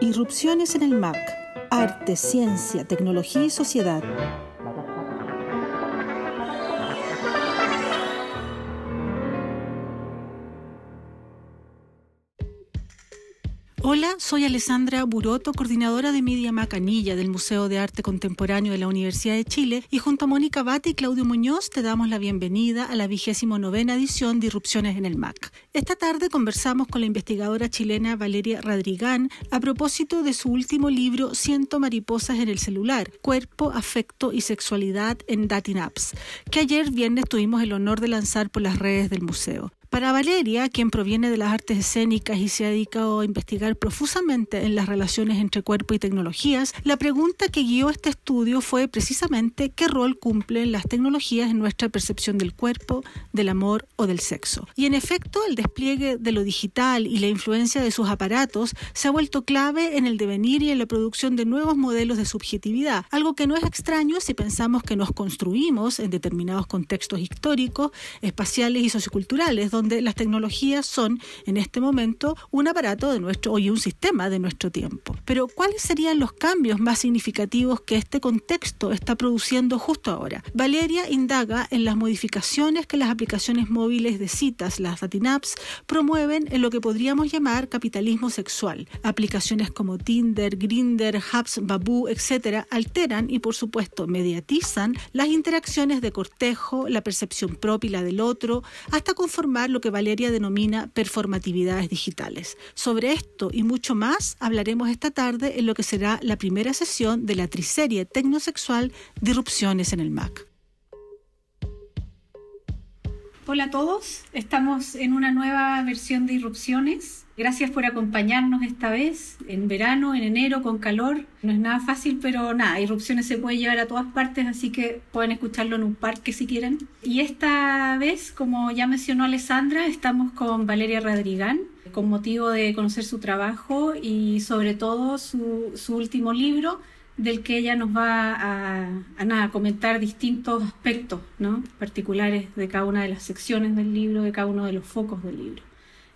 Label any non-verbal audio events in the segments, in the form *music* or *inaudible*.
Irrupciones en el MAC. Arte, ciencia, tecnología y sociedad. Hola, soy Alessandra Buroto, coordinadora de Media Macanilla del Museo de Arte Contemporáneo de la Universidad de Chile y junto a Mónica Bate y Claudio Muñoz te damos la bienvenida a la vigésimo novena edición de Irrupciones en el MAC. Esta tarde conversamos con la investigadora chilena Valeria Radrigán a propósito de su último libro Ciento mariposas en el celular, cuerpo, afecto y sexualidad en Dating Apps, que ayer viernes tuvimos el honor de lanzar por las redes del museo. Para Valeria, quien proviene de las artes escénicas y se ha dedicado a investigar profusamente en las relaciones entre cuerpo y tecnologías, la pregunta que guió este estudio fue precisamente qué rol cumplen las tecnologías en nuestra percepción del cuerpo, del amor o del sexo. Y en efecto, el despliegue de lo digital y la influencia de sus aparatos se ha vuelto clave en el devenir y en la producción de nuevos modelos de subjetividad, algo que no es extraño si pensamos que nos construimos en determinados contextos históricos, espaciales y socioculturales, las tecnologías son en este momento un aparato de nuestro y un sistema de nuestro tiempo. Pero ¿cuáles serían los cambios más significativos que este contexto está produciendo justo ahora? Valeria indaga en las modificaciones que las aplicaciones móviles de citas, las dating apps, promueven en lo que podríamos llamar capitalismo sexual. Aplicaciones como Tinder, Grinder, Hubs, Babu, etcétera, alteran y por supuesto mediatizan las interacciones de cortejo, la percepción propia y la del otro, hasta conformar lo que Valeria denomina performatividades digitales. Sobre esto y mucho más hablaremos esta tarde en lo que será la primera sesión de la triserie tecnosexual Disrupciones en el MAC. Hola a todos, estamos en una nueva versión de Irrupciones. Gracias por acompañarnos esta vez, en verano, en enero, con calor. No es nada fácil, pero nada, Irrupciones se puede llevar a todas partes, así que pueden escucharlo en un parque si quieren. Y esta vez, como ya mencionó Alessandra, estamos con Valeria Radrigán, con motivo de conocer su trabajo y sobre todo su, su último libro, del que ella nos va a, nada, comentar distintos aspectos ¿no? particulares de cada una de las secciones del libro, de cada uno de los focos del libro.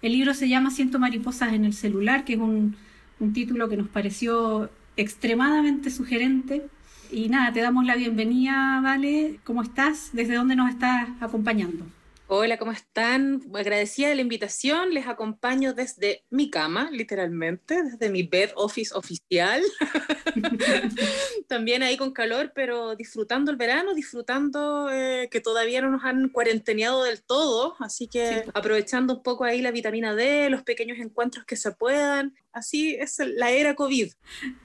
El libro se llama Ciento mariposas en el celular, que es un, un título que nos pareció extremadamente sugerente. Y nada, te damos la bienvenida, Vale. ¿Cómo estás? ¿Desde dónde nos estás acompañando? Hola, ¿cómo están? Agradecida de la invitación, les acompaño desde mi cama, literalmente, desde mi bed office oficial. *laughs* También ahí con calor, pero disfrutando el verano, disfrutando eh, que todavía no nos han cuarenteneado del todo, así que aprovechando un poco ahí la vitamina D, los pequeños encuentros que se puedan. Así es la era COVID.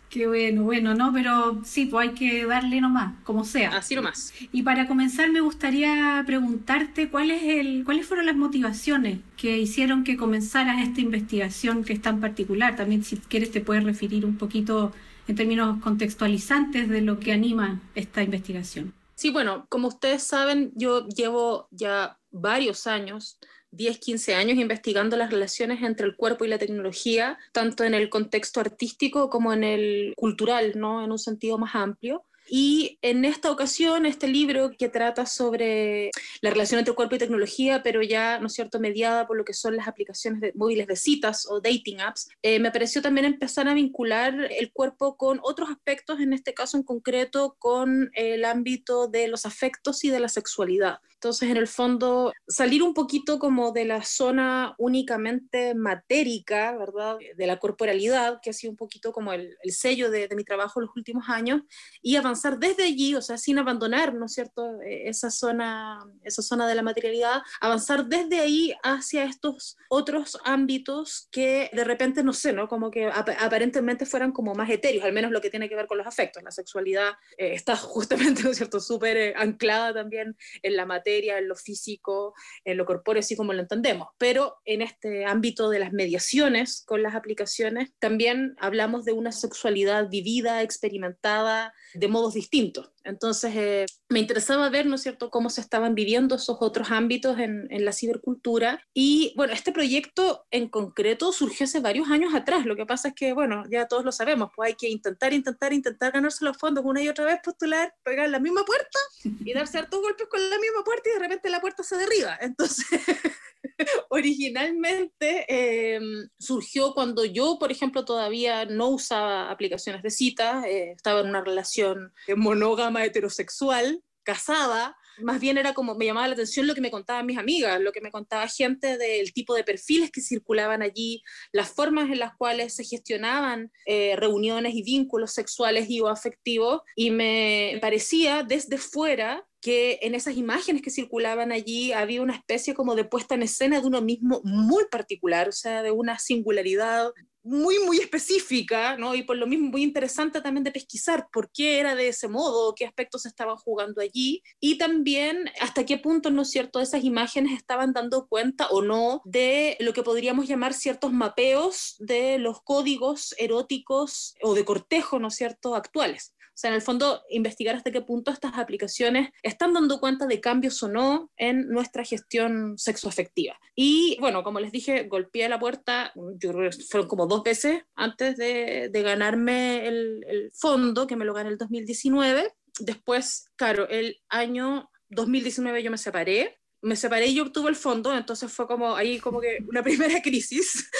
Qué bueno, bueno, ¿no? Pero sí, pues hay que darle nomás, como sea. Así nomás. Y para comenzar me gustaría preguntarte cuál es el, cuáles fueron las motivaciones que hicieron que comenzaras esta investigación que es tan particular. También si quieres te puedes referir un poquito en términos contextualizantes de lo que anima esta investigación. Sí, bueno, como ustedes saben, yo llevo ya varios años 10, 15 años investigando las relaciones entre el cuerpo y la tecnología, tanto en el contexto artístico como en el cultural, ¿no? En un sentido más amplio. Y en esta ocasión, este libro que trata sobre la relación entre cuerpo y tecnología, pero ya, ¿no es cierto?, mediada por lo que son las aplicaciones de, móviles de citas o dating apps, eh, me pareció también empezar a vincular el cuerpo con otros aspectos, en este caso en concreto con el ámbito de los afectos y de la sexualidad. Entonces, en el fondo, salir un poquito como de la zona únicamente matérica, ¿verdad? De la corporalidad, que ha sido un poquito como el, sello de, mi trabajo en los últimos años, y avanzar desde allí, o sea, sin abandonar, ¿no es cierto?, e, esa zona, esa zona de la materialidad, avanzar desde ahí hacia estos otros ámbitos que de repente, no sé, ¿no? Como que aparentemente fueran como más etéreos, al menos lo que tiene que ver con los afectos. La sexualidad eh, está *laughs* justamente, ¿no es cierto?, súper eh, anclada también en la materia en lo físico, en lo corpóreo, así como lo entendemos. Pero en este ámbito de las mediaciones con las aplicaciones, también hablamos de una sexualidad vivida, experimentada de modos distintos. Entonces, eh, me interesaba ver, ¿no es cierto?, cómo se estaban viviendo esos otros ámbitos en, la cibercultura. Y bueno, este proyecto en concreto surgió hace varios años atrás. Lo que pasa es que, bueno, ya todos lo sabemos, pues hay que intentar, intentar, intentar ganarse los fondos una y otra vez, postular, pegar la misma puerta y dar ciertos golpes con la misma puerta y de repente la puerta se derriba. Entonces... *laughs* *laughs* originalmente eh, surgió cuando yo, por ejemplo, todavía no usaba aplicaciones de cita, eh, estaba en una relación monógama heterosexual, casada, más bien era como, me llamaba la atención lo que me contaban mis amigas, lo que me contaba gente del tipo de perfiles que circulaban allí, las formas en las cuales se gestionaban eh, reuniones y vínculos sexuales y o afectivos, y me parecía desde fuera que en esas imágenes que circulaban allí había una especie como de puesta en escena de uno mismo muy particular, o sea, de una singularidad muy, muy específica, ¿no? Y por lo mismo muy interesante también de pesquisar por qué era de ese modo, qué aspectos estaban jugando allí y también hasta qué punto, ¿no cierto?, esas imágenes estaban dando cuenta o no de lo que podríamos llamar ciertos mapeos de los códigos eróticos o de cortejo, ¿no es cierto?, actuales. Sea, en el fondo, investigar hasta qué punto estas aplicaciones están dando cuenta de cambios o no en nuestra gestión sexoafectiva. Y bueno, como les dije, golpeé la puerta, yo creo que fueron como dos veces antes de, ganarme el, el fondo, que me lo gané el 2019. Después, claro, el año 2019 yo me separé, me separé y yo obtuve el fondo, entonces fue como ahí como que una *laughs* primera crisis.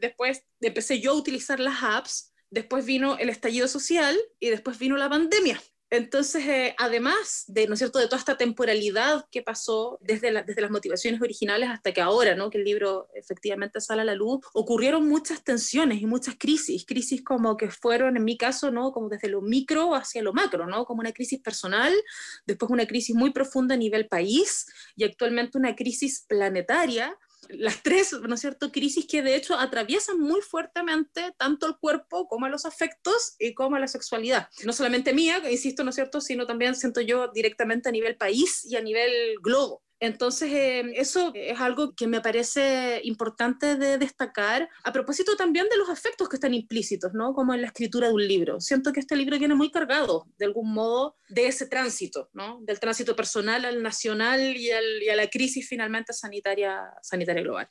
Después empecé yo a utilizar las apps después vino el estallido social y después vino la pandemia. Entonces, eh, además de, ¿no es cierto?, de toda esta temporalidad que pasó desde, desde las motivaciones originales hasta que ahora, ¿no?, que el libro efectivamente sale a la luz, ocurrieron muchas tensiones y muchas crisis, crisis como que fueron, en mi caso, ¿no?, como desde lo micro hacia lo macro, ¿no?, como una crisis personal, después una crisis muy profunda a nivel país y actualmente una crisis planetaria las tres, ¿no es cierto?, crisis que de hecho atraviesan muy fuertemente tanto el cuerpo como a los afectos y como a la sexualidad. No solamente mía, insisto, ¿no es cierto?, sino también siento yo directamente a nivel país y a nivel globo. Entonces, eh, eso es algo que me parece importante de destacar, a propósito también de los efectos que están implícitos, ¿no? Como en la escritura de un libro. Siento que este libro viene muy cargado, de algún modo, de ese tránsito, ¿no? Del tránsito personal al nacional y, y a la crisis finalmente sanitaria, sanitaria global.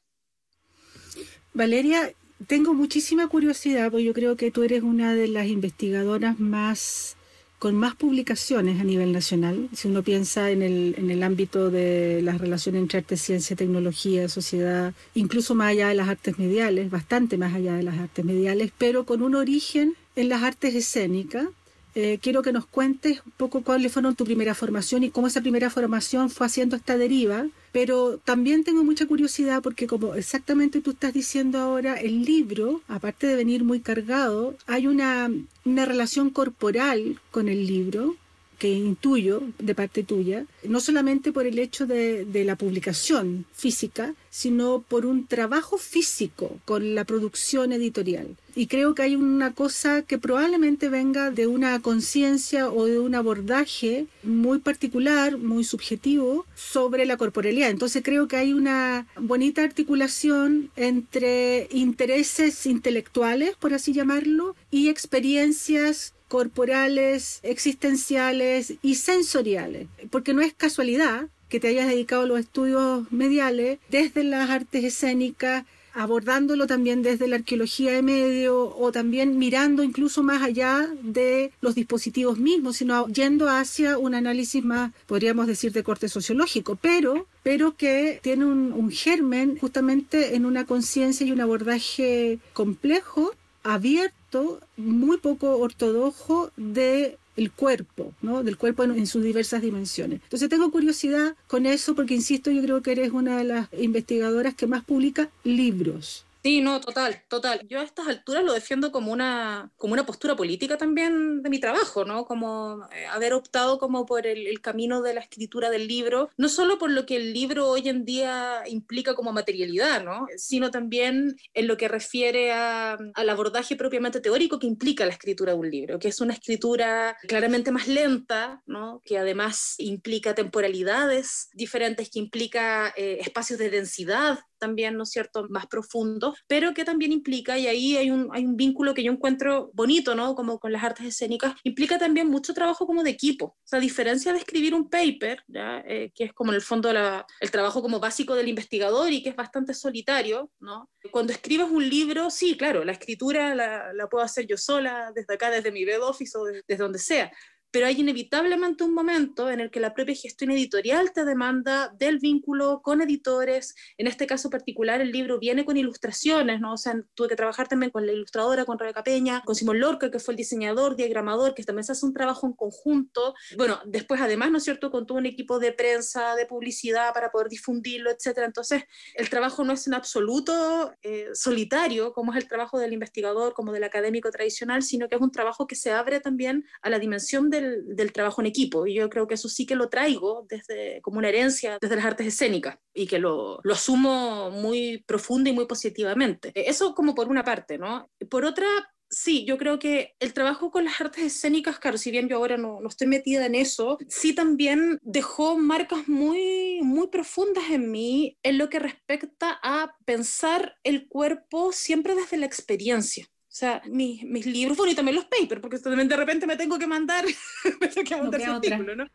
Valeria, tengo muchísima curiosidad, porque yo creo que tú eres una de las investigadoras más con más publicaciones a nivel nacional. Si uno piensa en el, en el ámbito de las relaciones entre arte, ciencia, tecnología, sociedad, incluso más allá de las artes mediales, bastante más allá de las artes mediales, pero con un origen en las artes escénicas. Eh, quiero que nos cuentes un poco cuáles fueron tu primera formación y cómo esa primera formación fue haciendo esta deriva. Pero también tengo mucha curiosidad porque como exactamente tú estás diciendo ahora, el libro, aparte de venir muy cargado, hay una, una relación corporal con el libro que intuyo de parte tuya, no solamente por el hecho de, la publicación física, sino por un trabajo físico con la producción editorial. Y creo que hay una cosa que probablemente venga de una conciencia o de un abordaje muy particular, muy subjetivo, sobre la corporalidad. Entonces creo que hay una bonita articulación entre intereses intelectuales, por así llamarlo, y experiencias corporales, existenciales y sensoriales, porque no es casualidad que te hayas dedicado a los estudios mediales desde las artes escénicas, abordándolo también desde la arqueología de medio o también mirando incluso más allá de los dispositivos mismos, sino yendo hacia un análisis más, podríamos decir, de corte sociológico, pero, pero que tiene un, un germen justamente en una conciencia y un abordaje complejo, abierto, muy poco ortodoxo de el cuerpo, ¿no? Del cuerpo en, en, sus diversas dimensiones. Entonces tengo curiosidad con eso porque, insisto, yo creo que eres una de las investigadoras que más publica libros. Sí, no, total, total. Yo a estas alturas lo defiendo como una, como una postura política también de mi trabajo, ¿no? Como eh, haber optado como por el, el, camino de la escritura del libro, no solo por lo que el libro hoy en día implica como materialidad, ¿no? Sino también en lo que refiere a, al abordaje propiamente teórico que implica la escritura de un libro, que es una escritura claramente más lenta, ¿no? Que además implica temporalidades diferentes, que implica eh, espacios de densidad también, ¿no es cierto?, más profundos, pero que también implica, y ahí hay un, hay un vínculo que yo encuentro bonito, ¿no?, como con las artes escénicas, implica también mucho trabajo como de equipo. O sea, a diferencia de escribir un paper, eh, que es como en el fondo el trabajo como básico del investigador y que es bastante solitario, ¿no? Cuando escribes un libro, sí, claro, la escritura la, la puedo hacer yo sola, desde acá, desde mi web office o desde donde sea, pero hay inevitablemente un momento en el que la propia gestión editorial te demanda del vínculo con editores. En este caso particular, el libro viene con ilustraciones, ¿no? O sea, tuve que trabajar también con la ilustradora, con Rebeca Peña, con Simón Lorca, que fue el diseñador, diagramador, que también se hace un trabajo en conjunto. Bueno, después además, ¿no es cierto?, con todo un equipo de prensa, de publicidad para poder difundirlo, etcétera. Entonces, el trabajo no es en absoluto eh, solitario, como es el trabajo del investigador, como del académico tradicional, sino que es un trabajo que se abre también a la dimensión del trabajo en equipo. Y yo creo que eso sí que lo traigo desde, como una herencia desde las artes escénicas y que lo, lo asumo muy profunda y muy positivamente. Eso como por una parte, ¿no? Por otra, sí, yo creo que el trabajo con las artes escénicas, claro, si bien yo ahora no, no, estoy metida en eso, sí también dejó marcas muy, muy profundas en mí en lo que respecta a pensar el cuerpo siempre desde la experiencia. O sea, mis, mis libros, bueno, y también los papers, porque de repente me tengo que mandar, *laughs* me tengo que mandar no artículo, *laughs* ¿no?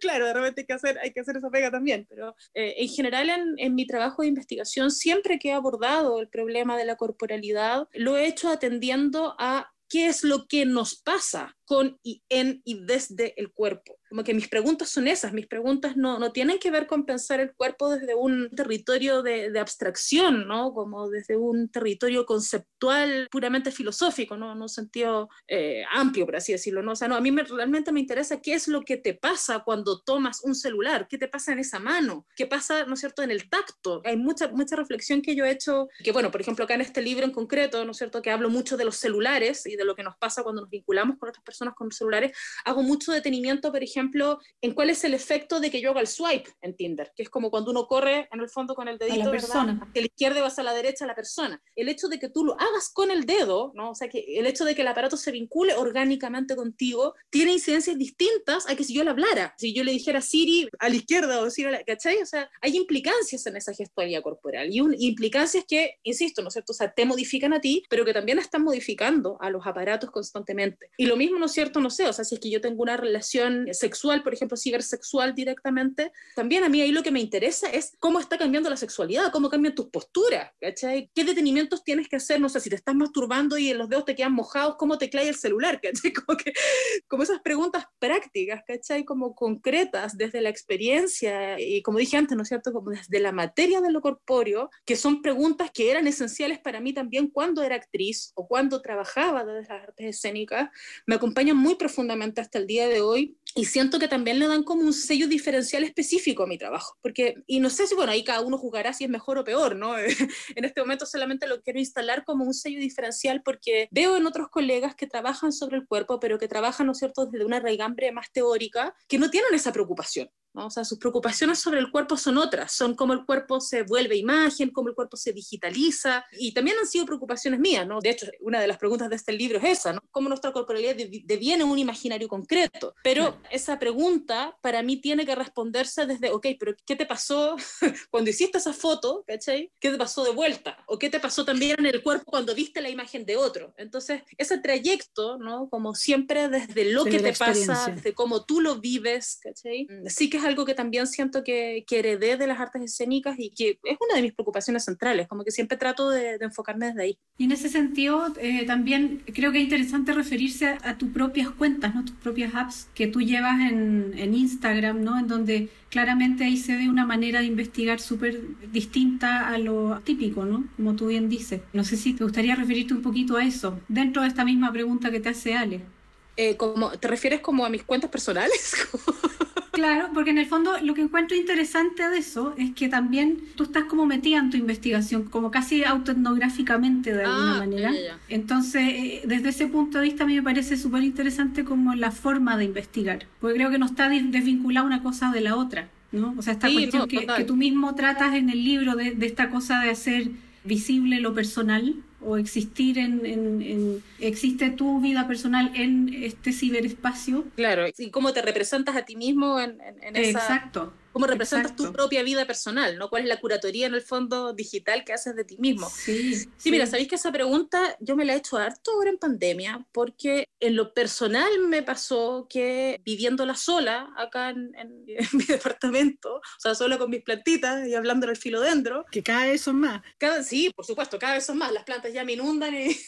claro, de repente hay que hacer, hay que hacer esa pega también, pero eh, en general en, en, mi trabajo de investigación, siempre que he abordado el problema de la corporalidad, lo he hecho atendiendo a qué es lo que nos pasa con y en y desde el cuerpo. Como que mis preguntas son esas, mis preguntas no, no tienen que ver con pensar el cuerpo desde un territorio de, de abstracción, ¿no? Como desde un territorio conceptual puramente filosófico, ¿no? En un sentido eh, amplio, por así decirlo, ¿no? O sea, no, a mí me, realmente me interesa qué es lo que te pasa cuando tomas un celular, qué te pasa en esa mano, qué pasa, ¿no es cierto?, en el tacto. Hay mucha, mucha reflexión que yo he hecho, que bueno, por ejemplo, acá en este libro en concreto, ¿no es cierto?, que hablo mucho de los celulares y de lo que nos pasa cuando nos vinculamos con otras personas personas con celulares, hago mucho detenimiento, por ejemplo, en cuál es el efecto de que yo haga el swipe en Tinder, que es como cuando uno corre en el fondo con el dedito, a la persona. ¿verdad? la izquierda vas a la derecha a la persona. El hecho de que tú lo hagas con el dedo, ¿no? O sea, que el hecho de que el aparato se vincule orgánicamente contigo, tiene incidencias distintas a que si yo le hablara. Si yo le dijera Siri a la izquierda o Siri a la, ¿cachai? O sea, hay implicancias en esa gestualidad corporal y un, implicancias que, insisto, ¿no es cierto? O sea, te modifican a ti, pero que también están modificando a los aparatos constantemente. Y lo mismo, ¿no es cierto? No sé, o sea, si es que yo tengo una relación sexual, por ejemplo, cibersexual directamente, también a mí ahí lo que me interesa es cómo está cambiando la sexualidad, cómo cambian tus posturas, ¿cachai? ¿Qué detenimientos tienes que hacer? No sé, si te estás masturbando y los dedos te quedan mojados, ¿cómo te clay el celular? *laughs* ¿cachai? Como, que, como esas preguntas prácticas, ¿cachai? Como concretas desde la experiencia y como dije antes, ¿no es cierto? Como desde la materia de lo corpóreo, que son preguntas que eran esenciales para mí también cuando era actriz o cuando trabajaba desde las artes escénicas, me acompañan muy profundamente hasta el día de hoy y siento que también le dan como un sello diferencial específico a mi trabajo, porque, y no sé si, bueno, ahí cada uno jugará si es mejor o peor, ¿no? *laughs* en este momento solamente lo quiero instalar como un sello diferencial porque veo en otros colegas que trabajan sobre el cuerpo, pero que trabajan, ¿no es cierto?, desde una raigambre más teórica, que no tienen esa preocupación. ¿No? O sea, sus preocupaciones sobre el cuerpo son otras, son cómo el cuerpo se vuelve imagen, cómo el cuerpo se digitaliza, y también han sido preocupaciones mías, ¿no? De hecho, una de las preguntas de este libro es esa, ¿no? Cómo nuestra corporalidad deviene un imaginario concreto. Pero esa pregunta para mí tiene que responderse desde, ok, pero ¿qué te pasó *laughs* cuando hiciste esa foto, ¿cachai? ¿Qué te pasó de vuelta? ¿O qué te pasó también en el cuerpo cuando viste la imagen de otro? Entonces, ese trayecto, ¿no? Como siempre desde lo que te pasa, desde cómo tú lo vives, ¿cachai? Sí que es algo que también siento que, que, heredé de las artes escénicas y que es una de mis preocupaciones centrales, como que siempre trato de, de enfocarme desde ahí. Y en ese sentido, eh, también creo que es interesante referirse a, a tus propias cuentas, ¿no? tus propias apps que tú llevas en, en Instagram, ¿no? en donde claramente ahí se ve una manera de investigar súper distinta a lo típico, ¿no? como tú bien dices. No sé si te gustaría referirte un poquito a eso, dentro de esta misma pregunta que te hace Ale. Eh, como, ¿Te refieres como a mis cuentas personales? *laughs* Claro, porque en el fondo lo que encuentro interesante de eso es que también tú estás como metida en tu investigación, como casi autoetnográficamente de alguna ah, manera. Ya, ya. Entonces, eh, desde ese punto de vista a mí me parece súper interesante como la forma de investigar, porque creo que no está desvinculada una cosa de la otra, ¿no? O sea, esta Sí, cuestión no, que, que tú mismo tratas en el libro de, de esta cosa de hacer visible lo personal o existir en, en, en- existe tu vida personal en este ciberespacio Claro, y cómo te representas a ti mismo en, en, en esa... Exacto. Cómo representas tu propia vida personal, ¿no? ¿Cuál es la curatoría en el fondo digital que haces de ti mismo? Sí, sí, mira, sabéis que esa pregunta yo me la he hecho harto ahora en pandemia, porque en lo personal me pasó que viviéndola sola acá en, en, *laughs* mi departamento, o sea, sola con mis plantitas y hablando del filodendro. Que cada vez son más. Cada, sí, por supuesto, cada vez son más. Las plantas ya me inundan y *laughs*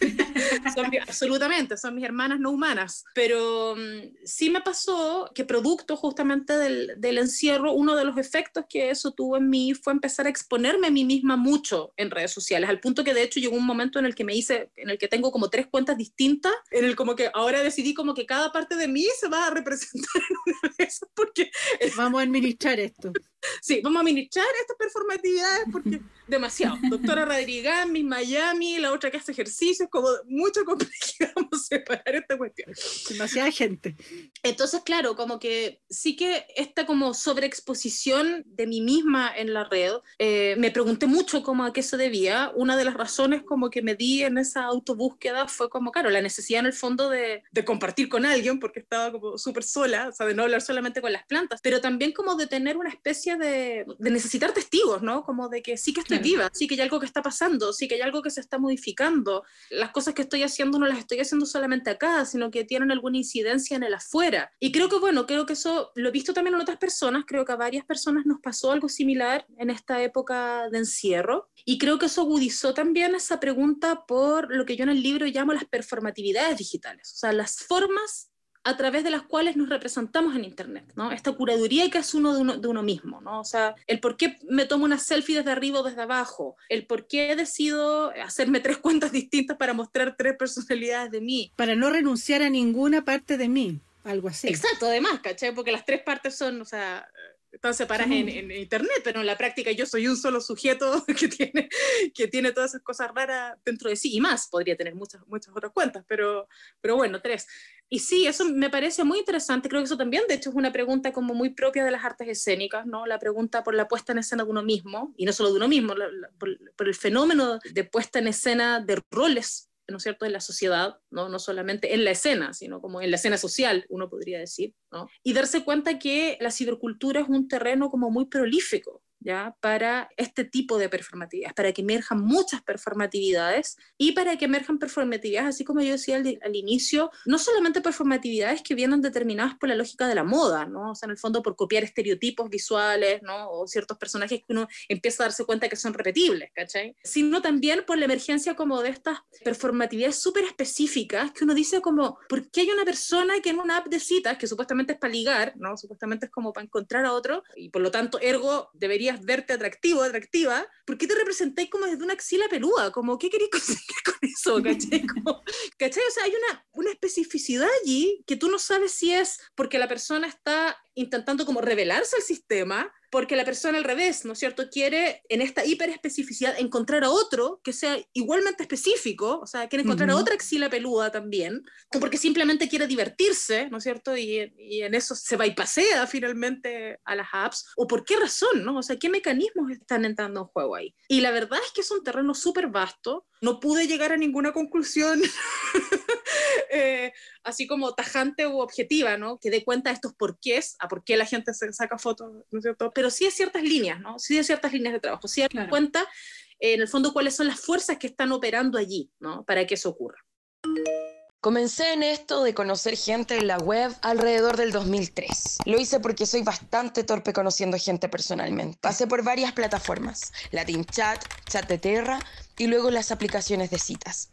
*laughs* *laughs* son, absolutamente, son mis hermanas no humanas. Pero um, sí me pasó que producto justamente del, del encierro, uno de los efectos que eso tuvo en mí fue empezar a exponerme a mí misma mucho en redes sociales, al punto que de hecho llegó un momento en el que me hice, en el que tengo como tres cuentas distintas, en el como que ahora decidí como que cada parte de mí se va a representar en una vez, porque... Vamos a administrar esto. Sí, vamos a administrar estas performatividades porque demasiado. Doctora Radrigán, Miss Miami, la otra que hace ejercicios, como mucha complejidad, *laughs* vamos a separar esta cuestión. Demasiada gente. Entonces, claro, como que sí que esta como sobreexposición de mí misma en la red, eh, me pregunté mucho cómo a qué se debía. Una de las razones como que me di en esa autobúsqueda fue como, claro, la necesidad en el fondo de, de compartir con alguien, porque estaba como súper sola, o sea, de no hablar solamente con las plantas, pero también como de tener una especie de, de necesitar testigos, ¿no? Como de que sí que estoy viva, sí que hay algo que está pasando, sí que hay algo que se está modificando. Las cosas que estoy haciendo no las estoy haciendo solamente acá, sino que tienen alguna incidencia en el afuera. Y creo que, bueno, creo que eso lo he visto también en otras personas, creo que a varias personas nos pasó algo similar en esta época de encierro. Y creo que eso agudizó también esa pregunta por lo que yo en el libro llamo las performatividades digitales, o sea, las formas a través de las cuales nos representamos en Internet, ¿no? Esta curaduría que es uno de, uno de uno mismo, ¿no? O sea, el por qué me tomo una selfie desde arriba o desde abajo, el por qué decido hacerme tres cuentas distintas para mostrar tres personalidades de mí. Para no renunciar a ninguna parte de mí, algo así. Exacto, además, ¿cachai? Porque las tres partes son, o sea, están separadas en, en, internet, pero en la práctica yo soy un solo sujeto *laughs* que tiene, que tiene todas esas cosas raras dentro de sí y más. Podría tener muchas, muchas otras cuentas, pero, pero bueno, tres. Y sí, eso me parece muy interesante. Creo que eso también, de hecho, es una pregunta como muy propia de las artes escénicas, ¿no? La pregunta por la puesta en escena de uno mismo, y no solo de uno mismo, la, la, por, por, el fenómeno de puesta en escena de roles ¿no cierto?, en la sociedad, ¿no? no solamente en la escena, sino como en la escena social, uno podría decir, ¿no? y darse cuenta que la cibercultura es un terreno como muy prolífico, ¿ya? para este tipo de performatividades, para que emerjan muchas performatividades y para que emerjan performatividades, así como yo decía al, al, inicio, no solamente performatividades que vienen determinadas por la lógica de la moda, ¿no? o sea, en el fondo por copiar estereotipos visuales ¿no? o ciertos personajes que uno empieza a darse cuenta que son repetibles, ¿cachai? Sino también por la emergencia como de estas performatividades súper específicas que uno dice como, ¿por qué hay una persona que en una app de citas, que supuestamente es para ligar, ¿no? supuestamente es como para encontrar a otro, y por lo tanto, ergo, debería verte atractivo, atractiva, ¿por qué te representáis como desde una axila peluda? Como, ¿qué queréis *laughs* conseguir con eso? ¿Cachai? Como, ¿cachai? O sea, hay una, una especificidad allí que tú no sabes si es porque la persona está intentando como revelarse al sistema, porque la persona al revés, ¿no es cierto?, quiere en esta hiperespecificidad encontrar a otro que sea igualmente específico, o sea, quiere encontrar uh -huh. a otra axila peluda también, o porque simplemente quiere divertirse, ¿no es cierto?, y, y en eso se bypasea finalmente a las apps, o por qué razón, ¿no? O sea, ¿qué mecanismos están entrando en juego ahí? Y la verdad es que es un terreno súper vasto, no pude llegar a ninguna conclusión *laughs* *laughs* eh, así como tajante u objetiva, ¿no? Que dé cuenta de estos porqués, a por qué la gente se saca fotos, ¿no es cierto? Pero sí hay ciertas líneas, ¿no? Sí hay ciertas líneas de trabajo, sí hay claro. cuenta, eh, en el fondo, cuáles son las fuerzas que están operando allí, ¿no? Para que eso ocurra. Comencé en esto de conocer gente en la web alrededor del 2003. Lo hice porque soy bastante torpe conociendo gente personalmente. Pasé por varias plataformas, Latin Chat, Chat de Terra y luego las aplicaciones de citas.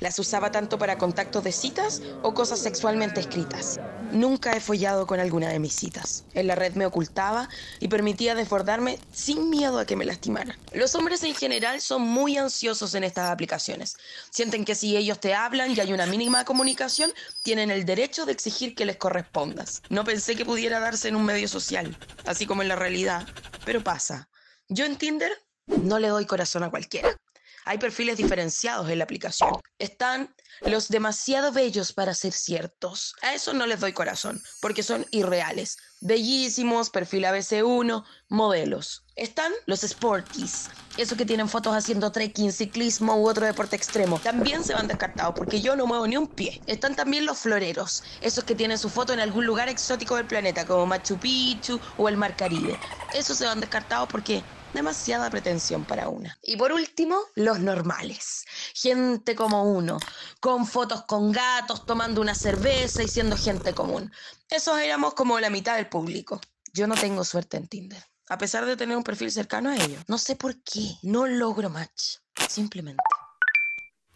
Las usaba tanto para contactos de citas o cosas sexualmente escritas. Nunca he follado con alguna de mis citas. En la red me ocultaba y permitía desbordarme sin miedo a que me lastimaran. Los hombres en general son muy ansiosos en estas aplicaciones. Sienten que si ellos te hablan y hay una mínima comunicación, tienen el derecho de exigir que les correspondas. No pensé que pudiera darse en un medio social, así como en la realidad, pero pasa. Yo en Tinder no le doy corazón a cualquiera. Hay perfiles diferenciados en la aplicación. Están los demasiado bellos para ser ciertos. A eso no les doy corazón, porque son irreales. bellísimos, perfil ABC1, modelos. Están los sporties, esos que tienen fotos haciendo trekking, ciclismo u otro deporte extremo. También se van descartados porque yo no muevo ni un pie. Están también los floreros, esos que tienen su foto en algún lugar exótico del planeta, como Machu Picchu o el Mar Caribe. Esos se van descartados porque demasiada pretensión para una. Y por último, los normales. Gente como uno, con fotos con gatos, tomando una cerveza y siendo gente común. Esos éramos como la mitad del público. Yo no tengo suerte en Tinder. A pesar de tener un perfil cercano a ellos. No sé por qué. No logro match. Simplemente.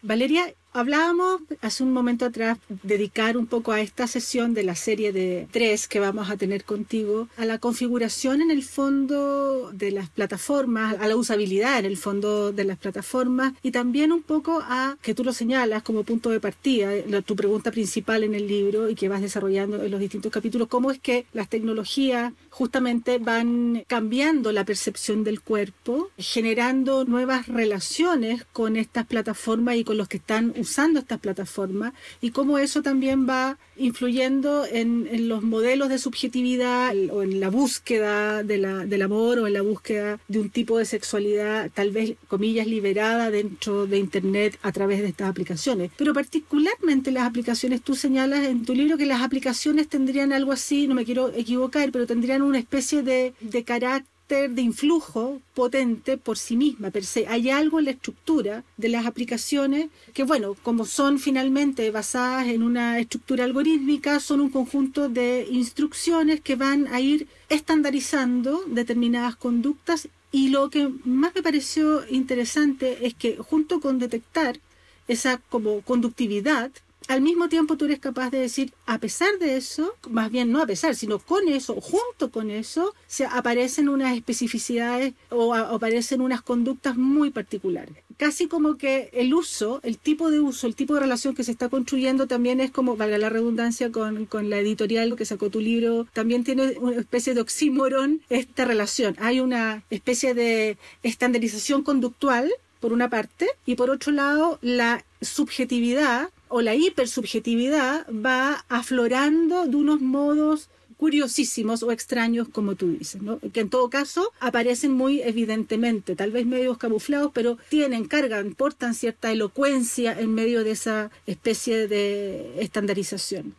Valeria, Hablábamos hace un momento atrás dedicar un poco a esta sesión de la serie de tres que vamos a tener contigo a la configuración en el fondo de las plataformas, a la usabilidad en el fondo de las plataformas y también un poco a que tú lo señalas como punto de partida, tu pregunta principal en el libro y que vas desarrollando en los distintos capítulos, cómo es que las tecnologías justamente van cambiando la percepción del cuerpo, generando nuevas relaciones con estas plataformas y con los que están usando estas plataformas y cómo eso también va influyendo en, los modelos de subjetividad o en la búsqueda de la, del amor o en la búsqueda de un tipo de sexualidad tal vez, comillas, liberada dentro de Internet a través de estas aplicaciones. Pero particularmente las aplicaciones, tú señalas en tu libro que las aplicaciones tendrían algo así, no me quiero equivocar, pero tendrían una especie de, de carácter de influjo potente por sí misma, per se. Hay algo en la estructura de las aplicaciones que, bueno, como son finalmente basadas en una estructura algorítmica, son un conjunto de instrucciones que van a ir estandarizando determinadas conductas y lo que más me pareció interesante es que junto con detectar esa como conductividad al mismo tiempo tú eres capaz de decir, a pesar de eso, más bien no a pesar, sino con eso, junto con eso, se aparecen unas especificidades o, aparecen unas conductas muy particulares. Casi como que el uso, el tipo de uso, el tipo de relación que se está construyendo también es como, valga la redundancia con, con la editorial que sacó tu libro, también tiene una especie de oxímoron esta relación. Hay una especie de estandarización conductual por una parte, y por otro lado, la subjetividad o la hipersubjetividad va aflorando de unos modos curiosísimos o extraños, como tú dices, ¿no? que en todo caso aparecen muy evidentemente, tal vez medios camuflados, pero tienen, cargan, portan cierta elocuencia en medio de esa especie de estandarización.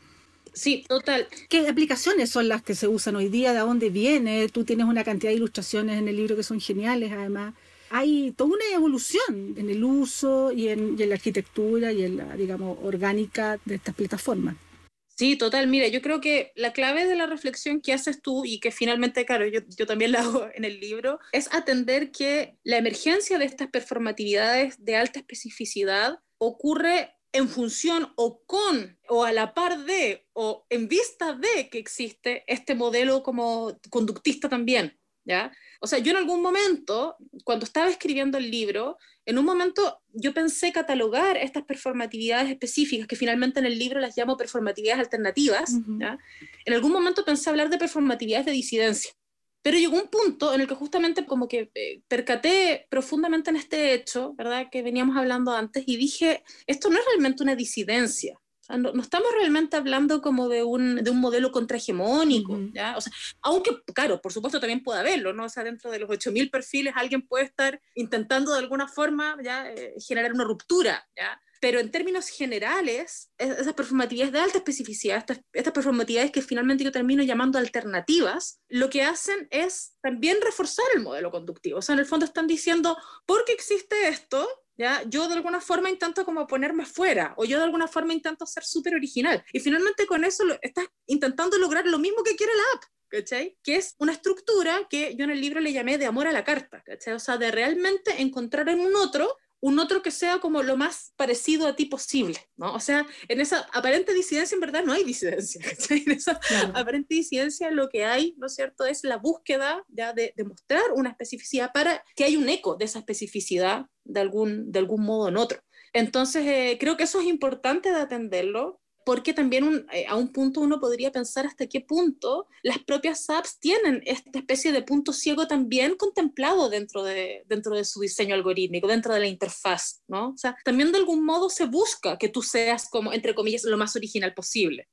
Sí, total. ¿Qué aplicaciones son las que se usan hoy día? ¿De dónde viene? Tú tienes una cantidad de ilustraciones en el libro que son geniales, además hay toda una evolución en el uso y en, la arquitectura y en la, digamos, orgánica de estas plataformas. Sí, total. Mira, yo creo que la clave de la reflexión que haces tú y que finalmente, claro, yo, yo, también la hago en el libro, es atender que la emergencia de estas performatividades de alta especificidad ocurre en función o con o a la par de o en vista de que existe este modelo como conductista también, ¿ya? O sea, yo en algún momento, cuando estaba escribiendo el libro, en un momento yo pensé catalogar estas performatividades específicas, que finalmente en el libro las llamo performatividades alternativas. En algún momento pensé hablar de performatividades de disidencia. Pero llegó un punto en el que justamente como que eh, percaté profundamente en este hecho, ¿verdad? Que veníamos hablando antes y dije, esto no es realmente una disidencia, no, estamos realmente hablando como de un, de un modelo contrahegemónico, ¿ya? O sea, aunque, claro, por supuesto también puede haberlo, ¿no? O sea, dentro de los 8.000 perfiles alguien puede estar intentando de alguna forma, ¿ya? Eh, generar una ruptura, ¿ya? Pero en términos generales, esas performatividades de alta especificidad, estas, estas performatividades que finalmente yo termino llamando alternativas, lo que hacen es también reforzar el modelo conductivo. O sea, en el fondo están diciendo, porque existe esto, Yo de alguna forma intento como ponerme fuera, o yo de alguna forma intento ser súper original. Y finalmente con eso estás intentando lograr lo mismo que quiere la app. Que es una estructura que yo en el libro le llamé de amor a la carta, ¿cachai? O sea, de realmente encontrar en un otro un otro que sea como lo más parecido a ti posible, ¿no? O sea, en esa aparente disidencia en verdad no hay disidencia, *laughs* en esa aparente disidencia lo que hay, ¿no es cierto?, es la búsqueda ya de demostrar una especificidad para que haya un eco de esa especificidad de algún, de algún modo en otro. Entonces, eh, creo que eso es importante de atenderlo, porque también eh, a un punto uno podría pensar hasta qué punto las propias apps tienen esta especie de punto ciego también contemplado dentro de, dentro de su diseño algorítmico, dentro de la interfaz, ¿no? O sea, también de algún modo se busca que tú seas como, entre comillas, lo más original posible.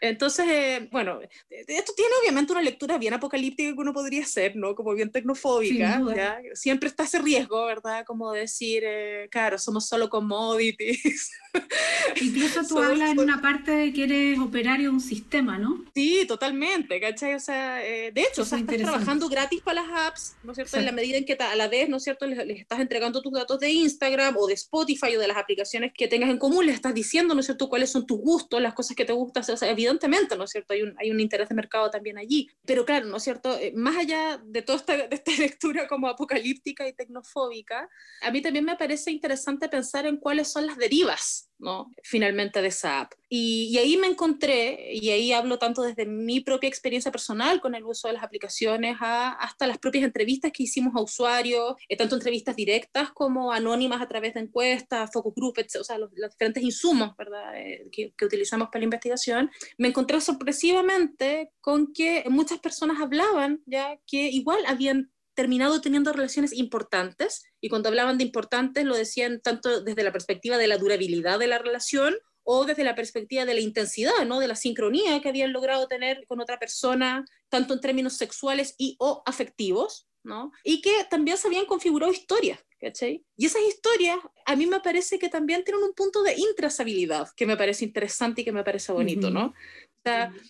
Entonces, eh, bueno, esto tiene obviamente una lectura bien apocalíptica que uno podría hacer, ¿no? Como bien tecnofóbica, ¿ya? Siempre está ese riesgo, ¿verdad? Como decir, eh, claro, somos solo commodities. *laughs* Incluso tú hablas en una parte de que eres operario de un sistema, ¿no? Sí, totalmente, ¿cachai? O sea, eh, de hecho, o sea, estás trabajando gratis para las apps, ¿no es cierto? En la medida en que a la vez, ¿no es cierto?, les, estás entregando tus datos de Instagram o de Spotify o de las aplicaciones que tengas en común, les estás diciendo, ¿no es cierto?, cuáles son tus gustos, las cosas que te gustan, o sea, evidentemente, ¿no es cierto?, hay un, hay un interés de mercado también allí. Pero claro, ¿no es cierto?, eh, más allá de toda esta, de esta *laughs* lectura como apocalíptica y tecnofóbica, a mí también me parece interesante pensar en cuáles son las derivas ¿no? finalmente de esa app. Y, ahí me encontré, y ahí hablo tanto desde mi propia experiencia personal con el uso de las aplicaciones hasta las propias entrevistas que hicimos a usuarios, eh, tanto entrevistas directas como anónimas a través de encuestas, focus groups, o sea, los, diferentes insumos ¿verdad? Eh, que, que utilizamos para la investigación, me encontré sorpresivamente con que muchas personas hablaban ya que igual habían terminado teniendo relaciones importantes, y cuando hablaban de importantes lo decían tanto desde la perspectiva de la durabilidad de la relación o desde la perspectiva de la intensidad, ¿no? de la sincronía que habían logrado tener con otra persona, tanto en términos sexuales y o afectivos, ¿no? y que también se habían configurado historias. ¿Cachai? Y esas historias a mí me parece que también tienen un punto de intrazabilidad que me parece interesante y que me parece bonito, ¿no?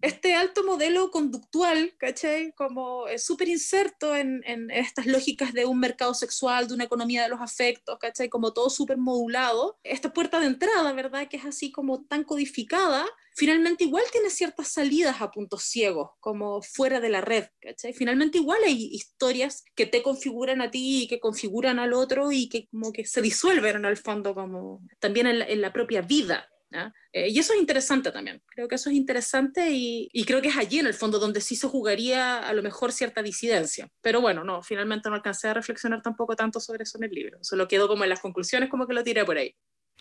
este alto modelo conductual, ¿cachai? Como es súper inserto en, en, estas lógicas de un mercado sexual, de una economía de los afectos, ¿cachai? Como todo súper modulado. Esta puerta de entrada, ¿verdad? Que es así como tan codificada, finalmente igual tiene ciertas salidas a puntos ciegos, como fuera de la red, ¿cachai? Finalmente igual hay historias que te configuran a ti y que configuran al otro y que como que se disuelven en el fondo como también en la, en la propia vida, eh, y eso es interesante también, creo que eso es interesante y, y, creo que es allí en el fondo donde sí se jugaría a lo mejor cierta disidencia. Pero bueno, no, finalmente no alcancé a reflexionar tampoco tanto sobre eso en el libro, solo quedó como en las conclusiones, como que lo tiré por ahí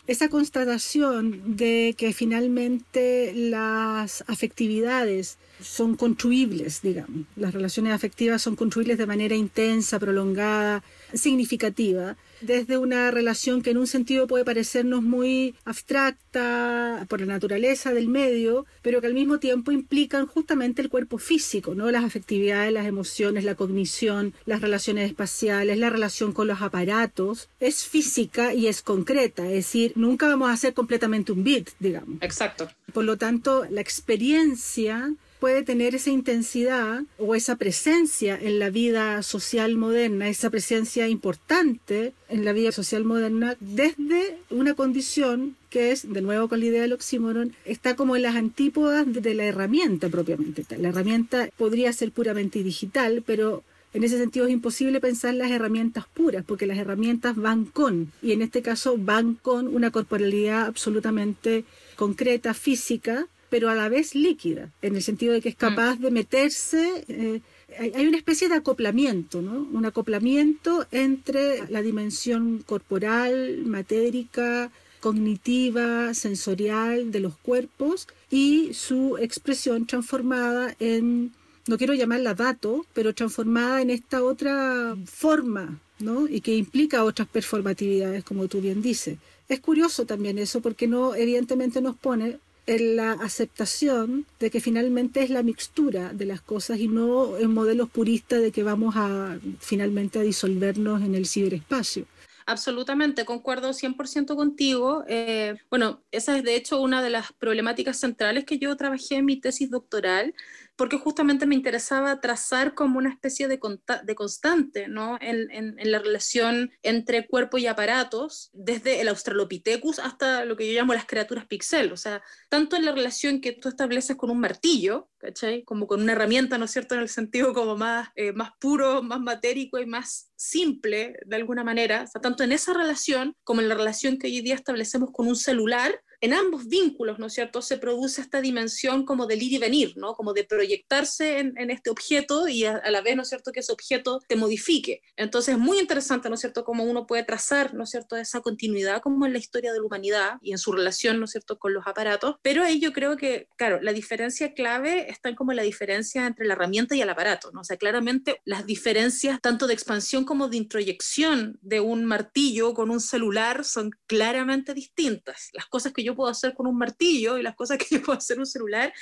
esa constatación de que finalmente las afectividades son construibles, digamos, las relaciones afectivas son construibles de manera intensa, prolongada, significativa, desde una relación que en un sentido puede parecernos muy abstracta por la naturaleza del medio, pero que al mismo tiempo implican justamente el cuerpo físico, ¿no? Las afectividades, las emociones, la cognición, las relaciones espaciales, la relación con los aparatos, es física y es concreta, es decir, nunca vamos a ser completamente un bit, digamos. Exacto. Por lo tanto, la experiencia puede tener esa intensidad o esa presencia en la vida social moderna, esa presencia importante en la vida social moderna desde una condición que es, de nuevo con la idea del oxímoron, está como en las antípodas de la herramienta propiamente La herramienta podría ser puramente digital, pero en ese sentido es imposible pensar las herramientas puras, porque las herramientas van con, y en este caso van con una corporalidad absolutamente concreta, física, pero a la vez líquida, en el sentido de que es capaz de meterse. Eh, hay una especie de acoplamiento, ¿no? Un acoplamiento entre la dimensión corporal, matérica, cognitiva, sensorial de los cuerpos y su expresión transformada en, no quiero llamarla dato, pero transformada en esta otra forma, ¿no? Y que implica otras performatividades, como tú bien dices. Es curioso también eso, porque no, evidentemente nos pone en la aceptación de que finalmente es la mixtura de las cosas y no en modelos puristas de que vamos a finalmente a disolvernos en el ciberespacio. Absolutamente, concuerdo 100% contigo. Eh, bueno, esa es de hecho una de las problemáticas centrales que yo trabajé en mi tesis doctoral, porque justamente me interesaba trazar como una especie de, constante ¿no? En, en, la relación entre cuerpo y aparatos, desde el Australopithecus hasta lo que yo llamo las criaturas pixel, o sea, tanto en la relación que tú estableces con un martillo, ¿cachai? Como con una herramienta, ¿no es cierto?, en el sentido como más, eh, más puro, más matérico y más simple, de alguna manera, o sea, tanto en esa relación como en la relación que hoy día establecemos con un celular, en ambos vínculos, ¿no es cierto?, se produce esta dimensión como del ir y venir, ¿no? Como de proyectarse en, este objeto y a, la vez, ¿no es cierto?, que ese objeto te modifique. Entonces, es muy interesante, ¿no es cierto?, cómo uno puede trazar, ¿no es cierto?, esa continuidad como en la historia de la humanidad y en su relación, ¿no es cierto?, con los aparatos. Pero ahí yo creo que, claro, la diferencia clave está en como la diferencia entre la herramienta y el aparato, ¿no? O sea, claramente las diferencias tanto de expansión como de introyección de un martillo con un celular son claramente distintas. Las cosas que yo puedo hacer con un martillo y las cosas que yo puedo hacer un celular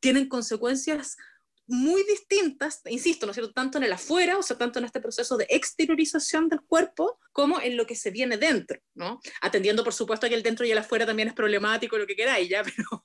tienen consecuencias muy distintas, insisto, ¿no es cierto?, tanto en el afuera, o sea, tanto en este proceso de exteriorización del cuerpo, como en lo que se viene dentro, ¿no? Atendiendo, por supuesto, que el dentro y el afuera también es problemático, lo que queráis, ¿ya? *laughs* Pero,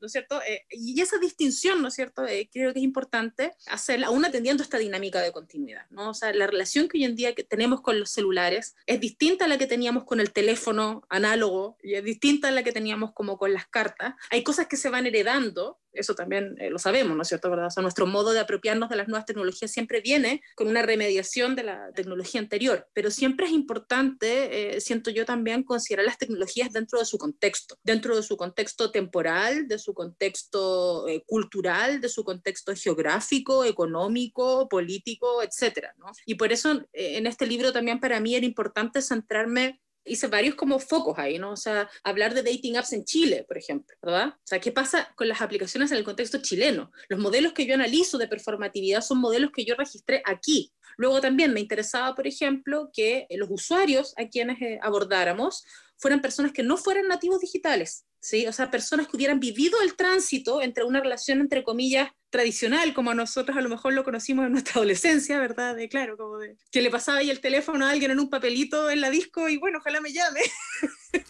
¿no es cierto? Eh, y esa distinción, ¿no es cierto?, eh, creo que es importante hacerla, aún atendiendo esta dinámica de continuidad, ¿no? O sea, la relación que hoy en día que tenemos con los celulares es distinta a la que teníamos con el teléfono análogo, y es distinta a la que teníamos como con las cartas. Hay cosas que se van heredando, eso también eh, lo sabemos, ¿no es cierto? ¿verdad? Nuestro modo de apropiarnos de las nuevas tecnologías siempre viene con una remediación de la tecnología anterior, pero siempre es importante, eh, siento yo también, considerar las tecnologías dentro de su contexto, dentro de su contexto temporal, de su contexto eh, cultural, de su contexto geográfico, económico, político, etcétera. Y por eso en este libro también para mí era importante centrarme hice varios como focos ahí, ¿no? O sea, hablar de dating apps en Chile, por ejemplo, ¿verdad? O sea, ¿qué pasa con las aplicaciones en el contexto chileno? Los modelos que yo analizo de performatividad son modelos que yo registré aquí. Luego también me interesaba, por ejemplo, que los usuarios a quienes eh, abordáramos fueran personas que no fueran nativos digitales, ¿sí? O sea, personas que hubieran vivido el tránsito entre una relación, entre comillas, tradicional, como nosotros a lo mejor lo conocimos en nuestra *laughs* adolescencia, ¿verdad? De, claro, como de que le pasaba ahí el teléfono a alguien en un papelito en la disco y bueno, ojalá me llame.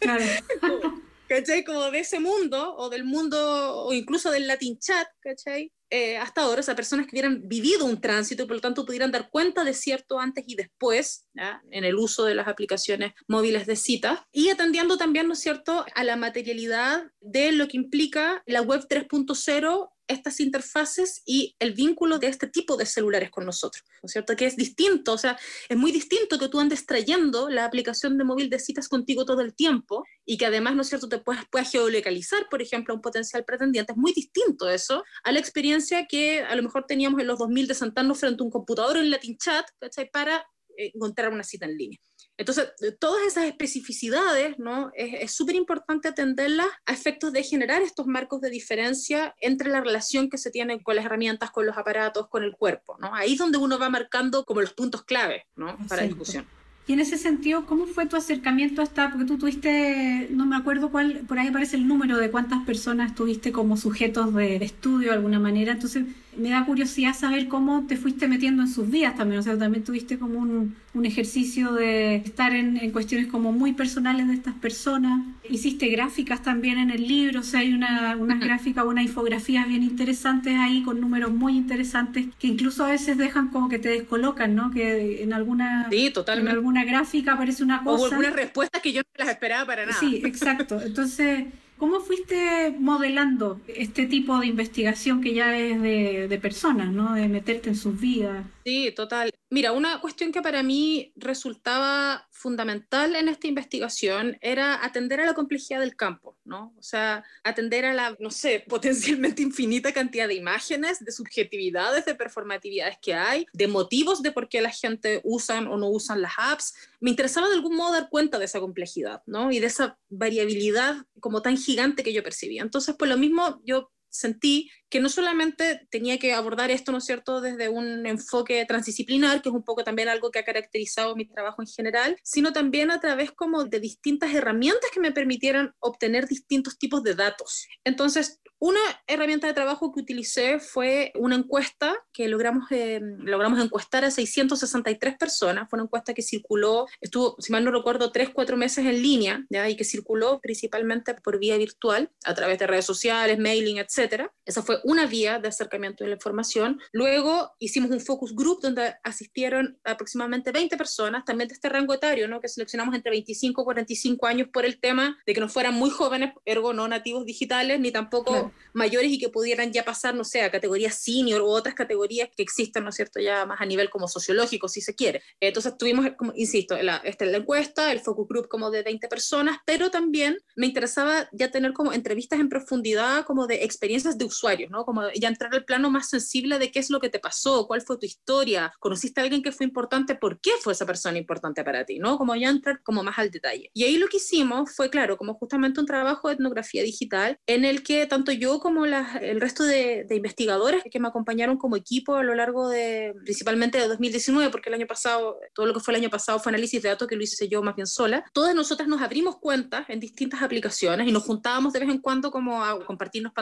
Claro. *laughs* ¿Cachai? Como de ese mundo, o del mundo, o incluso del Latin Chat, ¿cachai? Eh, hasta ahora, o sea, personas que hubieran vivido un tránsito y por lo tanto pudieran dar cuenta de cierto antes y después en el uso de las aplicaciones móviles de citas y atendiendo también, ¿no es cierto?, a la materialidad de lo que implica la web 3.0 estas interfaces y el vínculo de este tipo de celulares con nosotros, ¿no es cierto? Que es distinto, o sea, es muy distinto que tú andes trayendo la aplicación de móvil de citas contigo todo el tiempo y que además, ¿no es cierto?, te puedas, puedas geolocalizar, por ejemplo, a un potencial pretendiente. Es muy distinto eso a la experiencia que a lo mejor teníamos en los 2000 de sentarnos frente a un computador en Latin Chat. Para eh, encontrar una cita en línea. Entonces, todas esas especificidades, ¿no? Es súper importante atenderlas a efectos de generar estos marcos de diferencia entre la relación que se tiene con las herramientas, con los aparatos, con el cuerpo, ¿no? Ahí es donde uno va marcando como los puntos clave, ¿no? Para la discusión. Y en ese sentido, ¿cómo fue tu acercamiento hasta, porque tú tuviste, no me acuerdo cuál, por ahí aparece el número de cuántas personas tuviste como sujetos de, de estudio de alguna manera, entonces me da curiosidad saber cómo te fuiste metiendo en sus vidas también, o sea, también tuviste como un, un ejercicio de estar en, en, cuestiones como muy personales de estas personas, hiciste gráficas también en el libro, o sea, hay una, unas gráficas, unas infografías bien interesantes ahí con números muy interesantes que incluso a veces dejan como que te descolocan, ¿no? Que en alguna, sí, totalmente. En alguna gráfica aparece una cosa. O algunas respuestas que yo no las esperaba para nada. Sí, exacto. Entonces... ¿Cómo fuiste modelando este tipo de investigación que ya es de, de personas, ¿no? De meterte en sus vidas. Sí, total. Mira, una cuestión que para mí resultaba fundamental en esta investigación era atender a la complejidad del campo, ¿no? O sea, atender a la, no sé, *laughs* potencialmente infinita cantidad de imágenes, de subjetividades, de performatividades que hay, de motivos de por qué la gente usan o no usan las apps. Me interesaba de algún modo dar cuenta de esa complejidad, ¿no? Y de esa variabilidad como tan gigante que yo percibía. Entonces, por lo mismo, yo sentí que no solamente tenía que abordar esto, ¿no es cierto?, desde un enfoque transdisciplinar, que es un poco también algo que ha caracterizado mi trabajo en general, sino también a través como de distintas herramientas que me permitieran obtener distintos tipos de datos. Entonces, una herramienta de trabajo que utilicé fue una encuesta que logramos, eh, logramos encuestar a 663 personas. Fue una encuesta que circuló, estuvo, si mal no recuerdo, tres, cuatro meses en línea, ¿ya? y que circuló principalmente por vía virtual, a través de redes sociales, mailing, etc etcétera. Esa fue una vía de acercamiento de la información. Luego hicimos un focus group donde asistieron aproximadamente 20 personas, también de este rango etario, ¿no? que seleccionamos entre 25 y 45 años por el tema de que no fueran muy jóvenes, ergo no nativos digitales, ni tampoco mayores y que pudieran ya pasar, no sé, a categorías senior u otras categorías que existen, ¿no es cierto?, ya más a nivel como sociológico, si se quiere. Entonces tuvimos, como, insisto, la, esta es la encuesta, el focus group como de 20 personas, pero también me interesaba ya tener como entrevistas en profundidad, como de experiencias de usuarios, ¿no? Como ya entrar al plano más sensible de qué es lo que te pasó, cuál fue tu historia, conociste a alguien que fue importante, por qué fue esa persona importante para ti, ¿no? Como ya entrar como más al detalle. Y ahí lo que hicimos fue, claro, como justamente un trabajo de etnografía digital en el que tanto yo como el resto de, de investigadores que me acompañaron como equipo a lo largo de, principalmente de 2019, porque el año pasado, todo lo que fue el año pasado fue análisis de datos que lo hice yo más bien sola, todas nosotras nos abrimos cuentas en distintas aplicaciones y nos juntábamos de vez en cuando como a compartirnos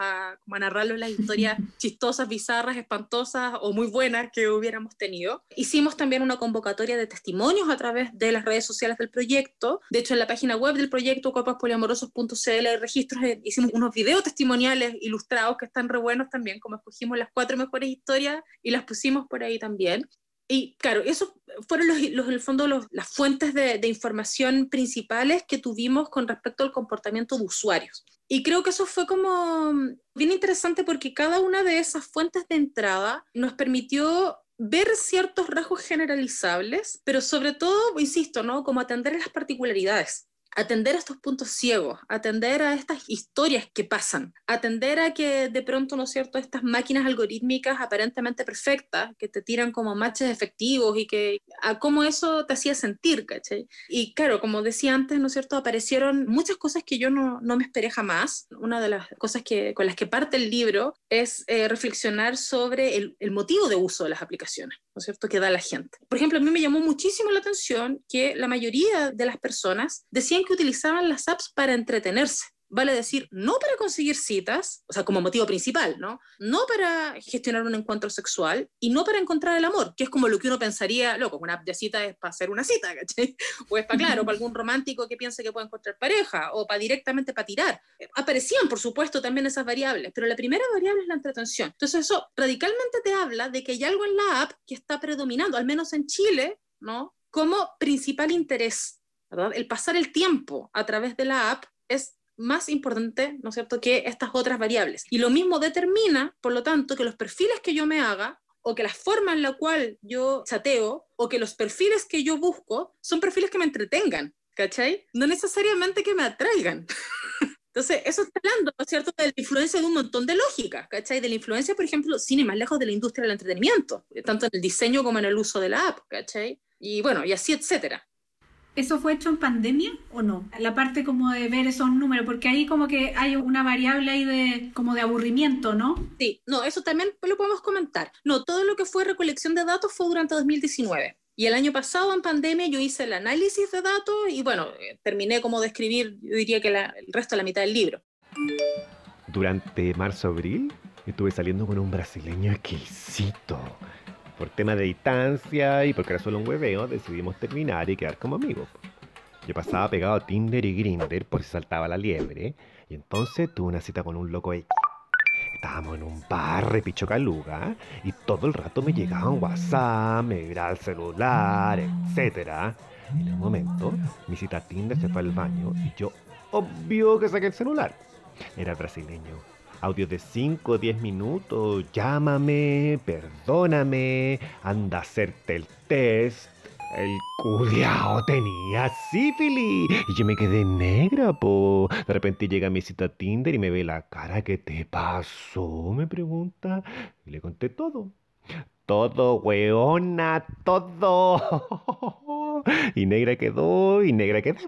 a, como a narrarles las *laughs* historias chistosas, bizarras, espantosas o muy buenas que hubiéramos tenido. Hicimos también una convocatoria de testimonios a través de las redes sociales del proyecto. De hecho, en la página web del proyecto copaspoliamorosos.cl hay registros, hicimos unos videos testimoniales ilustrados que están re buenos también, como escogimos las cuatro mejores historias y las pusimos por ahí también. Y claro, esos fueron los, los en el fondo las fuentes de, información principales que tuvimos con respecto al comportamiento de usuarios. Y creo que eso fue como bien interesante porque cada una de esas fuentes de entrada nos permitió ver ciertos rasgos generalizables, pero sobre todo, insisto, ¿no? Como atender las particularidades atender a estos puntos ciegos, atender a estas historias que pasan, atender a que de pronto, ¿no es cierto?, estas máquinas algorítmicas aparentemente perfectas, que te tiran como matches efectivos y que a cómo eso te hacía sentir, ¿cachai? Y claro, como decía antes, ¿no es cierto?, aparecieron muchas cosas que yo no, no me esperé jamás. Una de las cosas que, con las que parte el libro es eh, reflexionar sobre el, el motivo de uso de las aplicaciones, ¿no es cierto?, que da la gente. Por ejemplo, a mí me llamó muchísimo la atención que la mayoría de las personas decían que utilizaban las apps para entretenerse. Vale decir, no para conseguir citas, o sea, como motivo principal, ¿no? No para gestionar un encuentro sexual y no para encontrar el amor, que es como lo que uno pensaría, loco, una app de cita es para hacer una cita, *laughs* ¿cachai? O es para, claro, para algún romántico que piense que puede encontrar pareja, o para directamente para tirar. Aparecían, por supuesto, también esas variables, pero la primera variable es la entretención. Entonces eso radicalmente te habla de que hay algo en la app que está predominando, al menos en Chile, ¿no? Como principal interés el pasar el tiempo a través de la app es más importante, ¿no es cierto?, que estas otras variables. Y lo mismo determina, por lo tanto, que los perfiles que yo me haga o que la forma en la cual yo chateo o que los perfiles que yo busco son perfiles que me entretengan, ¿cachai? No necesariamente que me atraigan. *laughs* Entonces, eso está hablando, ¿no es cierto?, de la influencia de un montón de lógicas, ¿cachai? De la influencia, por ejemplo, cine más lejos de la industria del entretenimiento, tanto en el diseño como en el uso de la app, ¿cachai? Y bueno, y así, etcétera. ¿Eso fue hecho en pandemia o no? La parte como de ver esos números, porque ahí como que hay una variable ahí de como de aburrimiento, ¿no? Sí, no, eso también lo podemos comentar. No, todo lo que fue recolección de datos fue durante 2019. Y el año pasado en pandemia yo hice el análisis de datos y bueno, eh, terminé como de escribir, yo diría que la, el resto de la mitad del libro. Durante marzo-abril estuve saliendo con un brasileño exquisito por tema de distancia y porque era solo un hueveo, decidimos terminar y quedar como amigos. Yo pasaba pegado a Tinder y Grinder por si saltaba la liebre, y entonces tuve una cita con un loco X. Estábamos en un bar repicho caluga y todo el rato me llegaban WhatsApp, me miraba el celular, etc. En un momento, mi cita Tinder se fue al baño y yo, obvio que saqué el celular. Era brasileño audios de 5 o 10 minutos, llámame, perdóname, anda a hacerte el test. El culiao tenía sífilis. Y yo me quedé negra, po. De repente llega mi cita Tinder y me ve la cara. ¿Qué te pasó? Me pregunta. Y le conté todo. Todo, weona, todo. *laughs* Y negra quedó, y negra quedé.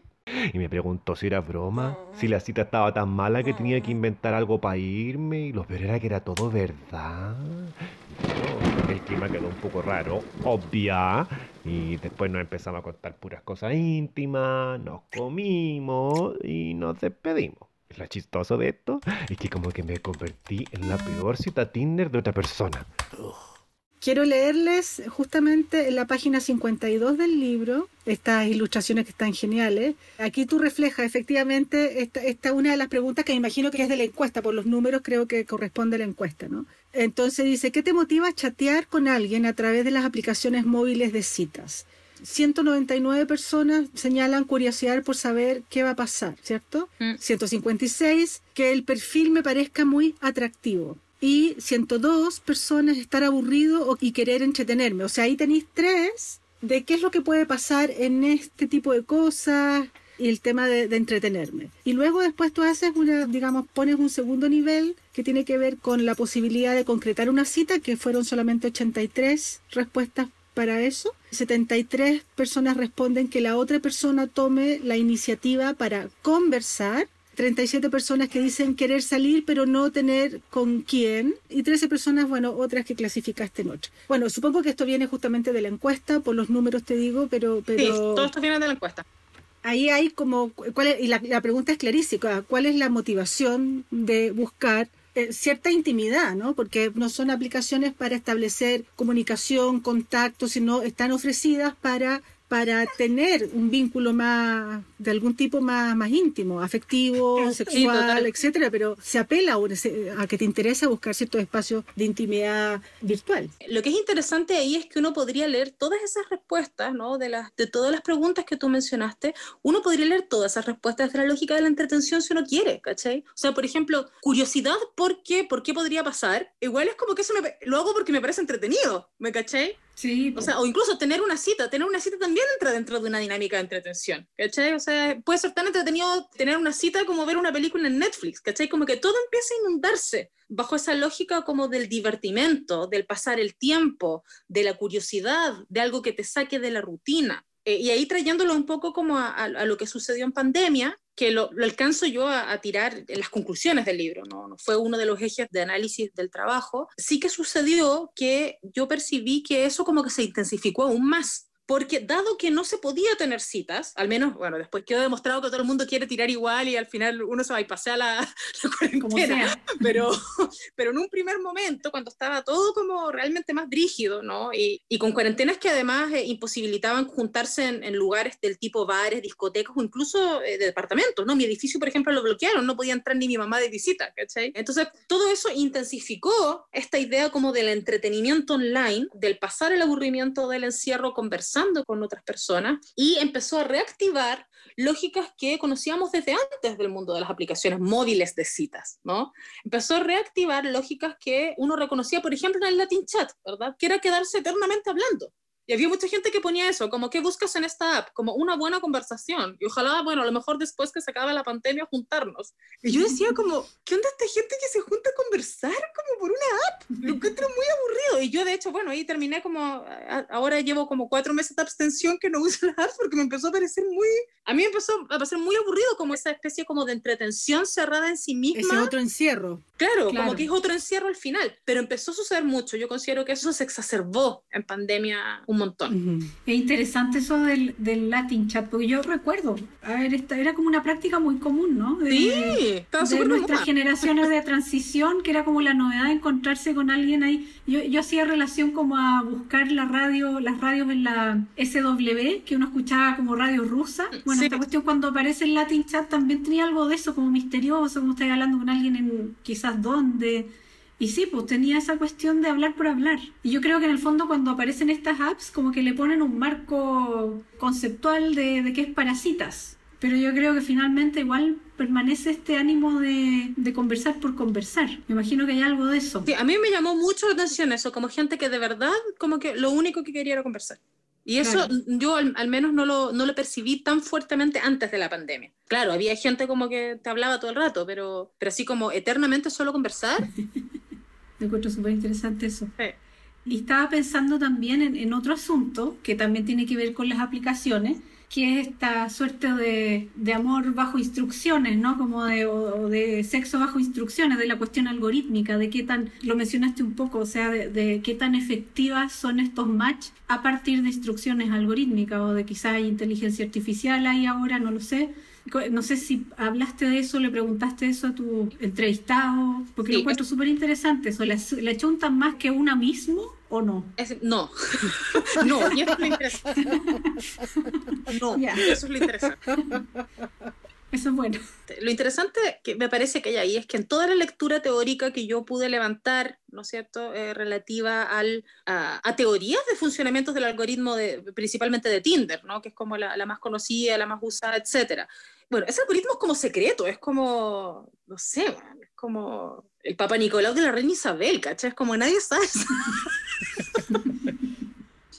Y me preguntó si era broma, si la cita estaba tan mala que tenía que inventar algo para irme. Y lo peor era que era todo verdad. el clima quedó un poco raro, obvia. Y después nos empezamos a contar puras cosas íntimas, nos comimos y nos despedimos. Lo chistoso de esto es que como que me convertí en la peor cita Tinder de otra persona. Quiero leerles justamente en la página 52 del libro estas ilustraciones que están geniales. Aquí tú reflejas efectivamente esta, esta una de las preguntas que me imagino que es de la encuesta, por los números creo que corresponde a la encuesta, ¿no? Entonces dice, ¿qué te motiva a chatear con alguien a través de las aplicaciones móviles de citas? 199 personas señalan curiosidad por saber qué va a pasar, ¿cierto? 156, mm. que el perfil me parezca muy atractivo. Y 102 personas estar aburrido y querer entretenerme. O sea, ahí tenéis tres de qué es lo que puede pasar en este tipo de cosas y el tema de, entretenerme. Y luego después tú haces una, digamos, pones un segundo nivel que tiene que ver con la posibilidad de concretar una cita, que fueron solamente 83 respuestas para eso. 73 personas responden que la otra persona tome la iniciativa para conversar. 37 personas que dicen querer salir pero no tener con quién y 13 personas, bueno, otras que clasificaste en otra. Bueno, supongo que esto viene justamente de la encuesta, por los números te digo, pero... pero... Sí, todo esto viene de la encuesta. Ahí hay como, ¿cuál y la, la pregunta es clarísima, ¿cuál es la motivación de buscar eh, cierta intimidad, ¿no? Porque no son aplicaciones para establecer comunicación, contacto, sino están ofrecidas para para tener un vínculo más de algún tipo más, más íntimo, afectivo, sexual, etcétera, pero se apela a, que te interesa buscar ciertos espacios de intimidad virtual. Lo que es interesante ahí es que uno podría leer todas esas respuestas, ¿no? De las de todas las preguntas que tú mencionaste, uno podría leer todas esas respuestas de la lógica de la entretención si uno quiere, ¿cachai? O sea, por ejemplo, curiosidad, ¿por qué? ¿Por qué podría pasar? Igual es como que eso me, lo hago porque me parece entretenido, ¿me cachai? Sí. O sea, o incluso tener una cita, tener una cita también entra dentro de una dinámica de entretención, ¿cachai? O sea, puede ser tan entretenido tener una cita como ver una película en Netflix, ¿cachai? Como que todo empieza a inundarse bajo esa lógica como del divertimento, del pasar el tiempo, de la curiosidad, de algo que te saque de la rutina. Eh, y ahí trayéndolo un poco como a, lo que sucedió en pandemia, que lo, alcanzo yo a, tirar en las conclusiones del libro, ¿no? ¿no? fue uno de los ejes de análisis del trabajo, sí que sucedió que yo percibí que eso como que se intensificó aún más porque dado que no se podía tener citas, al menos, bueno, después quedó demostrado que todo el mundo quiere tirar igual y al final uno se va y pasea la, *laughs* la *laughs* cuarentena, *laughs* pero, pero en un primer momento, cuando estaba todo como realmente más rígido, ¿no? Y, y con cuarentenas que además eh, imposibilitaban juntarse en, en, lugares del tipo bares, discotecas o incluso eh, de departamentos, ¿no? Mi edificio, por ejemplo, lo bloquearon, no podía entrar ni mi mamá de visita, ¿cachai? Entonces, todo eso intensificó esta idea como del entretenimiento online, del pasar el aburrimiento del encierro con otras personas y empezó a reactivar lógicas que conocíamos desde antes del mundo de las aplicaciones móviles de citas, ¿no? Empezó a reactivar lógicas que uno reconocía, por ejemplo, en el Latin Chat, ¿verdad? Que era quedarse eternamente hablando. Y había mucha gente que ponía eso, como, ¿qué buscas en esta app? Como una buena conversación. Y ojalá, bueno, a lo mejor después que se acabe la pandemia, juntarnos. Y yo decía como, ¿qué onda esta gente que se junta a conversar como por una app? Lo encuentro muy aburrido. Y yo, de hecho, bueno, ahí terminé como, ahora llevo como cuatro meses de abstención que no uso las apps porque me empezó a parecer muy, a mí me empezó a parecer muy aburrido como esa especie como de entretención cerrada en sí misma. Ese otro encierro. Claro, claro, como que es otro encierro al final. Pero empezó a suceder mucho. Yo considero que eso se exacerbó en pandemia un montón. Es interesante eso del, del, Latin chat, porque yo recuerdo, a ver, esta era como una práctica muy común, ¿no? De, sí, de nuestras generaciones de *laughs* transición, que era como la novedad de encontrarse con alguien ahí. Yo, yo hacía relación como a buscar la radio, las radios en la SW, que uno escuchaba como radio rusa. Bueno, esta cuestión cuando aparece el Latin chat también tenía algo de eso, como misterioso, como estáis hablando con alguien en quizás dónde y sí, pues tenía esa cuestión de hablar por hablar. Y yo creo que en el fondo cuando aparecen estas apps como que le ponen un marco conceptual de, de que es para citas. Pero yo creo que finalmente igual permanece este ánimo de, conversar por conversar. Me imagino que hay algo de eso. Sí, a mí me llamó mucho la atención eso, como gente que de verdad, como que lo único que quería era conversar. Y eso yo al, al, menos no lo, no lo percibí tan fuertemente antes de la pandemia. Claro, había gente como que te hablaba todo el rato, pero, pero así como eternamente solo conversar. *laughs* Me encuentro súper interesante eso. Y estaba pensando también en, en, otro asunto que también tiene que ver con las aplicaciones, que es esta suerte de, de amor bajo instrucciones, ¿no? Como de, o, de sexo bajo instrucciones, de la cuestión algorítmica, de qué tan, lo mencionaste un poco, o sea, de, de qué tan efectivas son estos match a partir de instrucciones algorítmicas o de quizás hay inteligencia artificial ahí ahora, no lo sé No sé si hablaste de eso, le preguntaste eso a tu entrevistado, porque lo encuentro súper interesante eso. ¿Le, ¿Le chuntan más que una mismo o no? no, *laughs* no, y eso es lo interesante. *laughs* No, eso es lo interesante. Eso es bueno. Lo interesante que me parece que hay ahí es que en toda la lectura teórica que yo pude levantar, ¿no es cierto?, eh, relativa al, a, teorías de funcionamientos del algoritmo, de, principalmente de Tinder, ¿no?, que es como la, la más conocida, la más usada, etcétera. Bueno, ese algoritmo es como secreto, es como, no sé, es como el Papa Nicolau de la Reina Isabel, ¿cachai? Es como nadie sabe. *laughs*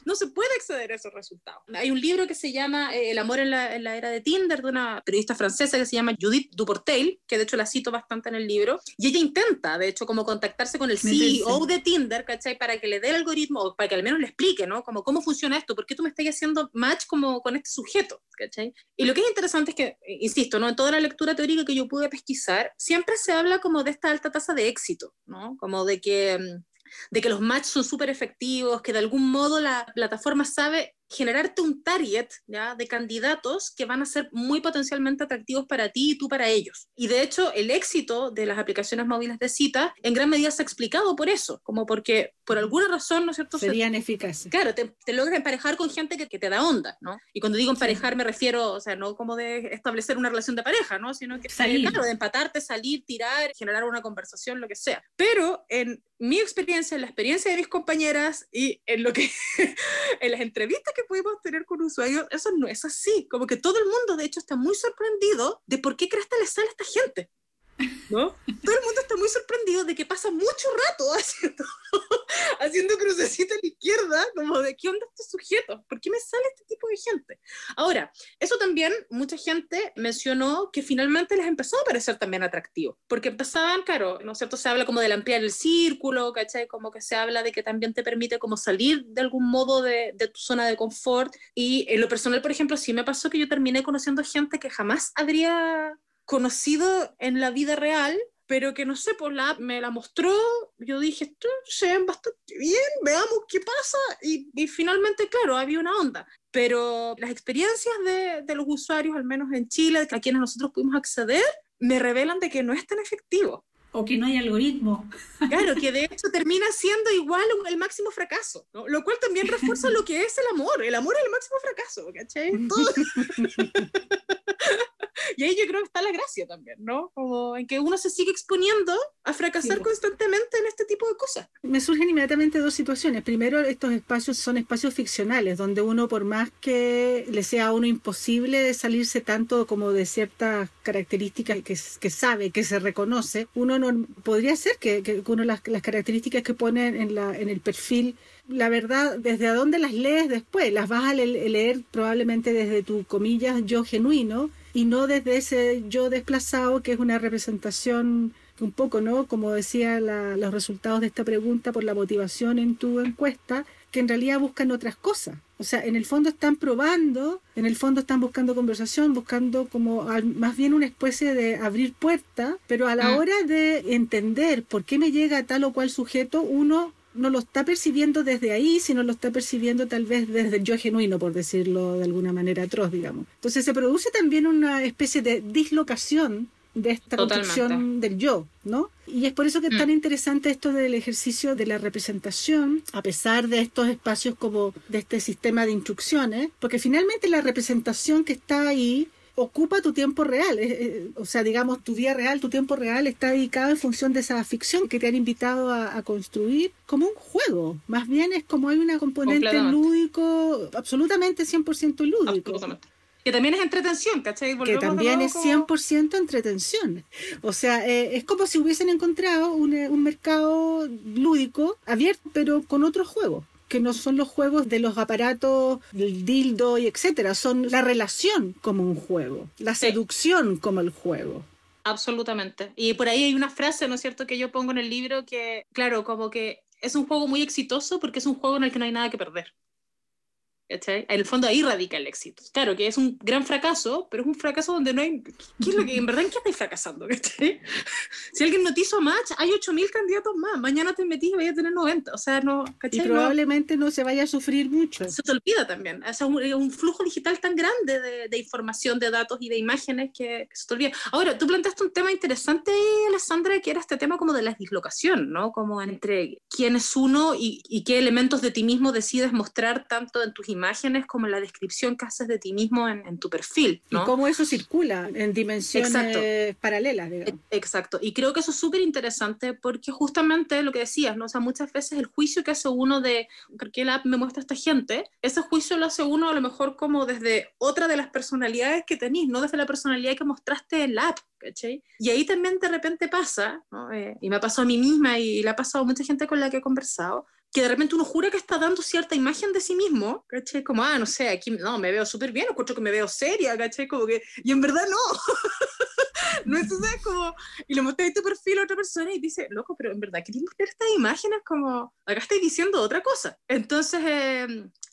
no se puede acceder a esos resultados. Hay un libro que se llama eh, El amor en la, era de Tinder, de una periodista francesa que se llama Judith Duportail, que de hecho la cito bastante en el libro, y ella intenta, de hecho, como contactarse con el CEO de Tinder, ¿cachai? Para que le dé el algoritmo, o para que al menos le explique, ¿no? Como cómo funciona esto, por qué tú me estás haciendo match como con este sujeto, ¿cachai? Y lo que es interesante es que, insisto, ¿no? En toda la lectura teórica que yo pude pesquisar, siempre se habla como de esta alta tasa de éxito, ¿no? Como de que mm, de que los matches son súper efectivos, que de algún modo la plataforma sabe generarte un target ¿ya? de candidatos que van a ser muy potencialmente atractivos para ti y tú para ellos. Y de hecho, el éxito de las aplicaciones móviles de cita en gran medida se ha explicado por eso, como porque por alguna razón, ¿no es cierto? Serían eficaces. Claro, te, te, logras emparejar con gente que, que, te da onda, ¿no? Y cuando digo emparejar me refiero, o sea, no como de establecer una relación de pareja, ¿no? Sino que, salir. claro, de empatarte, salir, tirar, generar una conversación, lo que sea. Pero en mi experiencia, en la experiencia de mis compañeras y en lo que, *laughs* en las entrevistas que pudimos tener con usuarios, eso no es así. Como que todo el mundo, de hecho, está muy sorprendido de por qué crees que le sale a esta gente. ¿No? Todo el mundo está muy sorprendido de que pasa mucho rato *laughs* haciendo, haciendo crucecita a la izquierda, como de qué onda este sujeto, ¿por qué me sale este tipo de gente? Ahora, eso también mucha gente mencionó que finalmente les empezó a parecer también atractivo, porque empezaban, claro, ¿no es cierto? Se habla como de ampliar el círculo, ¿cachai? Como que se habla de que también te permite como salir de algún modo de, de tu zona de confort y en lo personal, por ejemplo, sí me pasó que yo terminé conociendo gente que jamás habría conocido en la vida real, pero que no sé, pues la me la mostró, yo dije, esto se ven bastante bien, veamos qué pasa, y, y, finalmente, claro, había una onda. Pero las experiencias de, de, los usuarios, al menos en Chile, a quienes nosotros pudimos acceder, me revelan de que no es tan efectivo. O que no hay algoritmo. Claro, que *laughs* de hecho termina siendo igual el máximo fracaso, ¿no? lo cual también refuerza lo que es el amor. El amor es el máximo fracaso, ¿cachai? *laughs* Todo... *laughs* *laughs* y ahí yo creo que está la gracia también, ¿no? Como en que uno se sigue exponiendo a fracasar constantemente en este tipo de cosas. Me surgen inmediatamente dos situaciones. Primero, estos espacios son espacios ficcionales, donde uno, por más que le sea a uno imposible salirse tanto como de ciertas características que, que sabe, que se reconoce, uno no podría ser que, que uno las, las características que pone en, la, en el perfil la verdad, desde dónde las lees después, las vas a leer probablemente desde tu comillas yo genuino y no desde ese yo desplazado que es una representación un poco, ¿no? Como decía los resultados de esta pregunta por la motivación en tu encuesta, que en realidad buscan otras cosas. O sea, en el fondo están probando, en el fondo están buscando conversación, buscando como más bien una especie de abrir puerta, pero a la mm. hora de entender por qué me llega tal o cual sujeto, uno no lo está percibiendo desde ahí, sino lo está percibiendo tal vez desde el yo genuino, por decirlo de alguna manera atroz, digamos. Entonces se produce también una especie de dislocación de esta construcción del yo, ¿no? Y es por eso que es tan mm. interesante esto del ejercicio de la representación, a pesar de estos espacios como de este sistema de instrucciones, porque finalmente la representación que está ahí ocupa tu tiempo real, o sea, digamos, tu día real, tu tiempo real está dedicado en función de esa ficción que te han invitado a, construir como un juego. Más bien es como hay una componente lúdico, absolutamente 100% lúdico. Que también es entretención, ¿cachai? que también es 100% entretención. O sea, eh, es como si hubiesen encontrado un, un mercado lúdico abierto, pero con otros juegos que no son los juegos de los aparatos, del dildo y etcétera, son la relación como un juego, la seducción como el juego. Absolutamente. Y por ahí hay una frase, ¿no es cierto?, que yo pongo en el libro que, claro, como que es un juego muy exitoso porque es un juego en el que no hay nada que perder. En el fondo ahí radica el éxito. Claro que es un gran fracaso, pero es un fracaso donde no hay... ¿Qué es lo que, en verdad, ¿en qué estáis fracasando? Si alguien no te hizo match, hay 8.000 candidatos más. Mañana te metís y vayas a tener 90. O sea, no... Y probablemente no, se vaya a sufrir mucho. Se te olvida también. O sea, un, un flujo digital tan grande de, de, información, de datos y de imágenes que, se te olvida. Ahora, tú planteaste un tema interesante, Alessandra, que era este tema como de la dislocación, ¿no? Como entre quién es uno y, y qué elementos de ti mismo decides mostrar tanto en tus imágenes como la descripción que haces de ti mismo en, tu perfil. ¿no? Y cómo eso circula en dimensiones paralelas. Digamos. E, exacto. Y creo que eso es súper interesante porque justamente lo que decías, ¿no? o sea, muchas veces el juicio que hace uno de qué la app me muestra esta gente, ese juicio lo hace uno a lo mejor como desde otra de las personalidades que tenéis, no desde la personalidad que mostraste en la app. ¿cachai? Y ahí también de repente pasa, ¿no? eh, y me ha pasado a mí misma y, y le ha pasado a mucha gente con la que he conversado, que de repente uno jura que está dando cierta imagen de sí mismo, ¿cachai? Como, ah, no sé, aquí no, me veo súper bien, escucho que me veo seria, ¿cachai? Como que, y en verdad no. *laughs* no es, es como, y le mostré tu perfil a otra persona y dice, loco, pero en verdad quería mostrar estas imágenes como, acá estáis diciendo otra cosa. Entonces, eh,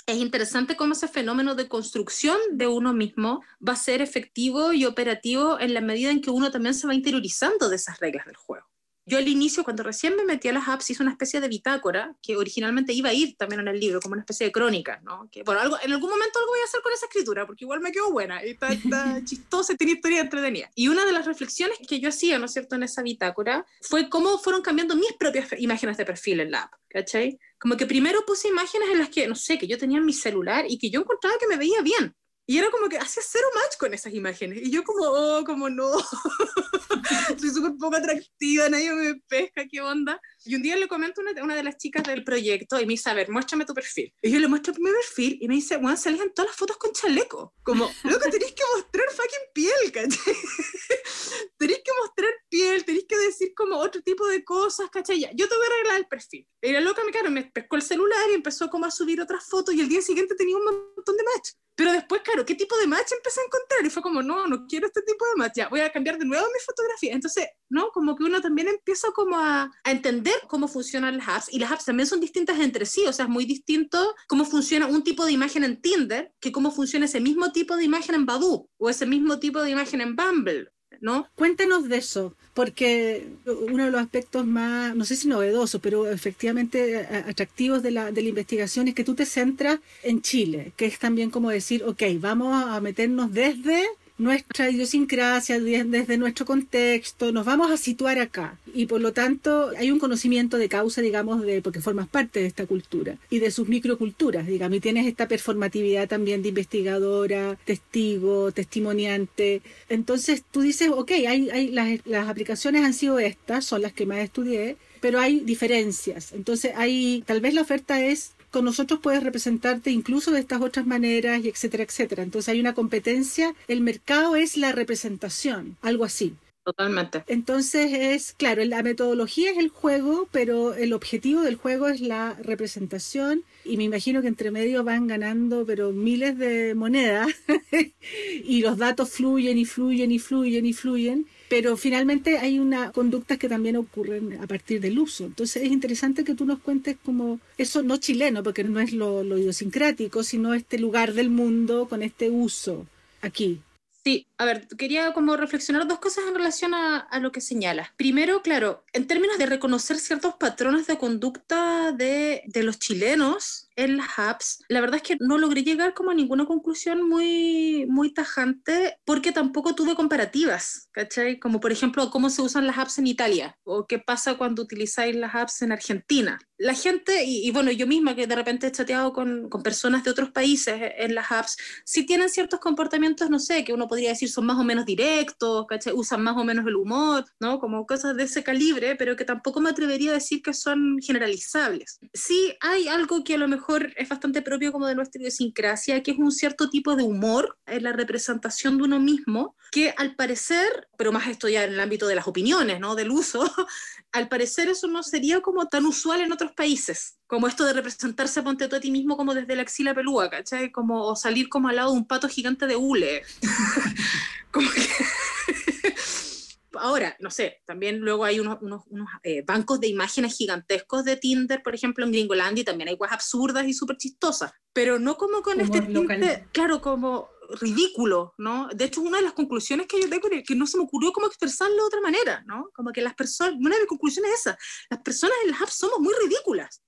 es interesante cómo ese fenómeno de construcción de uno mismo va a ser efectivo y operativo en la medida en que uno también se va interiorizando de esas reglas del juego. Yo al inicio, cuando recién me metí a las apps, hice una especie de bitácora que originalmente iba a ir también en el libro, como una especie de crónica, ¿no? Que, bueno, algo, en algún momento algo voy a hacer con esa escritura, porque igual me quedó buena, y está, está *laughs* chistosa, tiene historia entretenida. Y una de las reflexiones que yo hacía, ¿no es cierto?, en esa bitácora, fue cómo fueron cambiando mis propias imágenes de perfil en la app, ¿cachai? Como que primero puse imágenes en las que, no sé, que yo tenía en mi celular y que yo encontraba que me veía bien. Y era como que hacía cero match con esas imágenes. Y yo como, oh, como no. *laughs* Soy súper poco atractiva, nadie me pesca, ¿qué onda? Y un día le comento a una, una, de las chicas del proyecto y me dice, a ver, muéstrame tu perfil. Y yo le muestro mi perfil y me dice, bueno, salían todas las fotos con chaleco. Como, loco, tenéis que mostrar fucking piel, ¿cachai? *laughs* tenéis que mostrar piel, tenéis que decir como otro tipo de cosas, ¿cachai? Ya, yo te voy a arreglar el perfil. Y la loca, me, claro, me pescó el celular y empezó como a subir otras fotos y el día siguiente tenía un montón de match. Pero después, claro, ¿qué tipo de match empecé a encontrar? Y fue como, no, no quiero este tipo de match, ya, voy a cambiar de nuevo mi fotografía. Entonces, ¿no? Como que uno también empieza como a, a entender cómo funcionan las apps y las apps también son distintas entre sí, o sea, es muy distinto cómo funciona un tipo de imagen en Tinder que cómo funciona ese mismo tipo de imagen en Badoo o ese mismo tipo de imagen en Bumble. ¿No? Cuéntanos de eso, porque uno de los aspectos más, no sé si novedosos, pero efectivamente atractivos de la, de la investigación es que tú te centras en Chile, que es también como decir, ok, vamos a meternos desde nuestra idiosincrasia, desde nuestro contexto, nos vamos a situar acá. Y por lo tanto hay un conocimiento de causa, digamos, de porque formas parte de esta cultura y de sus microculturas, digamos, y tienes esta performatividad también de investigadora, testigo, testimoniante. Entonces tú dices, ok, hay, hay las, las aplicaciones han sido estas, son las que más estudié, pero hay diferencias. Entonces hay, tal vez la oferta es con nosotros puedes representarte incluso de estas otras maneras y etcétera, etcétera. Entonces hay una competencia, el mercado es la representación, algo así. Totalmente. Entonces es, claro, la metodología es el juego, pero el objetivo del juego es la representación y me imagino que entre medio van ganando pero miles de monedas *laughs* y los datos fluyen y fluyen y fluyen y fluyen pero finalmente hay una conductas que también ocurren a partir del uso. Entonces es interesante que tú nos cuentes como eso no chileno, porque no es lo, lo idiosincrático, sino este lugar del mundo con este uso aquí. Sí, a ver, quería como reflexionar dos cosas en relación a, a, lo que señalas. Primero, claro, en términos de reconocer ciertos patrones de conducta de, de, los chilenos en las apps, la verdad es que no logré llegar como a ninguna conclusión muy, muy tajante porque tampoco tuve comparativas, ¿cachai? Como por ejemplo, cómo se usan las apps en Italia o qué pasa cuando utilizáis las apps en Argentina. La gente, y, y bueno, yo misma que de repente he chateado con, con personas de otros países en las apps, sí tienen ciertos comportamientos, no sé, que uno podría decir son más o menos directos, usan más o menos el humor, ¿no? Como cosas de ese calibre, pero que tampoco me atrevería a decir que son generalizables. Sí hay algo que a lo mejor es bastante propio como de nuestra idiosincrasia, que es un cierto tipo de humor en la representación de uno mismo, que al parecer, pero más esto ya en el ámbito de las opiniones, ¿no? Del uso, *laughs* al parecer eso no sería como tan usual en otros países, como esto de representarse ponte tú a ti mismo como desde la axila pelúa, ¿cachai? Como o salir como al lado de un pato gigante de hule. *laughs* como que *laughs* Ahora, no sé, también luego hay unos, unos, eh, bancos de imágenes gigantescos de Tinder, por ejemplo, en Gringolandia, y también hay cosas absurdas y súper chistosas, pero no como con este tinte, claro, como ridículo, ¿no? De hecho, una de las conclusiones que yo tengo es que no se me ocurrió cómo expresarlo de otra manera, ¿no? Como que las personas, una de mis conclusiones es esa, las personas en las apps somos muy ridículas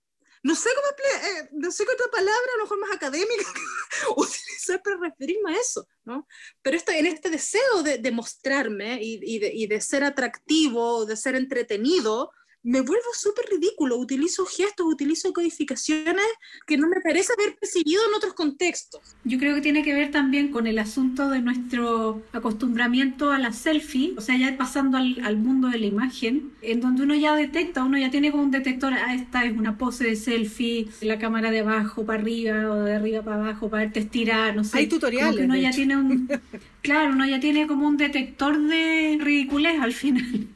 no sé cómo, eh, no sé qué otra palabra, a lo mejor más académica, *laughs* utilizar para referirme a eso, ¿no? Pero esto, en este deseo de, de mostrarme y, de, y, de, ser atractivo, de ser entretenido, me vuelvo súper ridículo, utilizo gestos, utilizo codificaciones que no me parece haber percibido en otros contextos. Yo creo que tiene que ver también con el asunto de nuestro acostumbramiento a la selfie, o sea, ya pasando al, al mundo de la imagen, en donde uno ya detecta, uno ya tiene como un detector, ah, esta es una pose de selfie, la cámara de abajo para arriba o de arriba para abajo para verte estirar, no sé. Hay tutoriales. uno ya tiene un, *laughs* claro, uno ya tiene como un detector de ridiculez al final.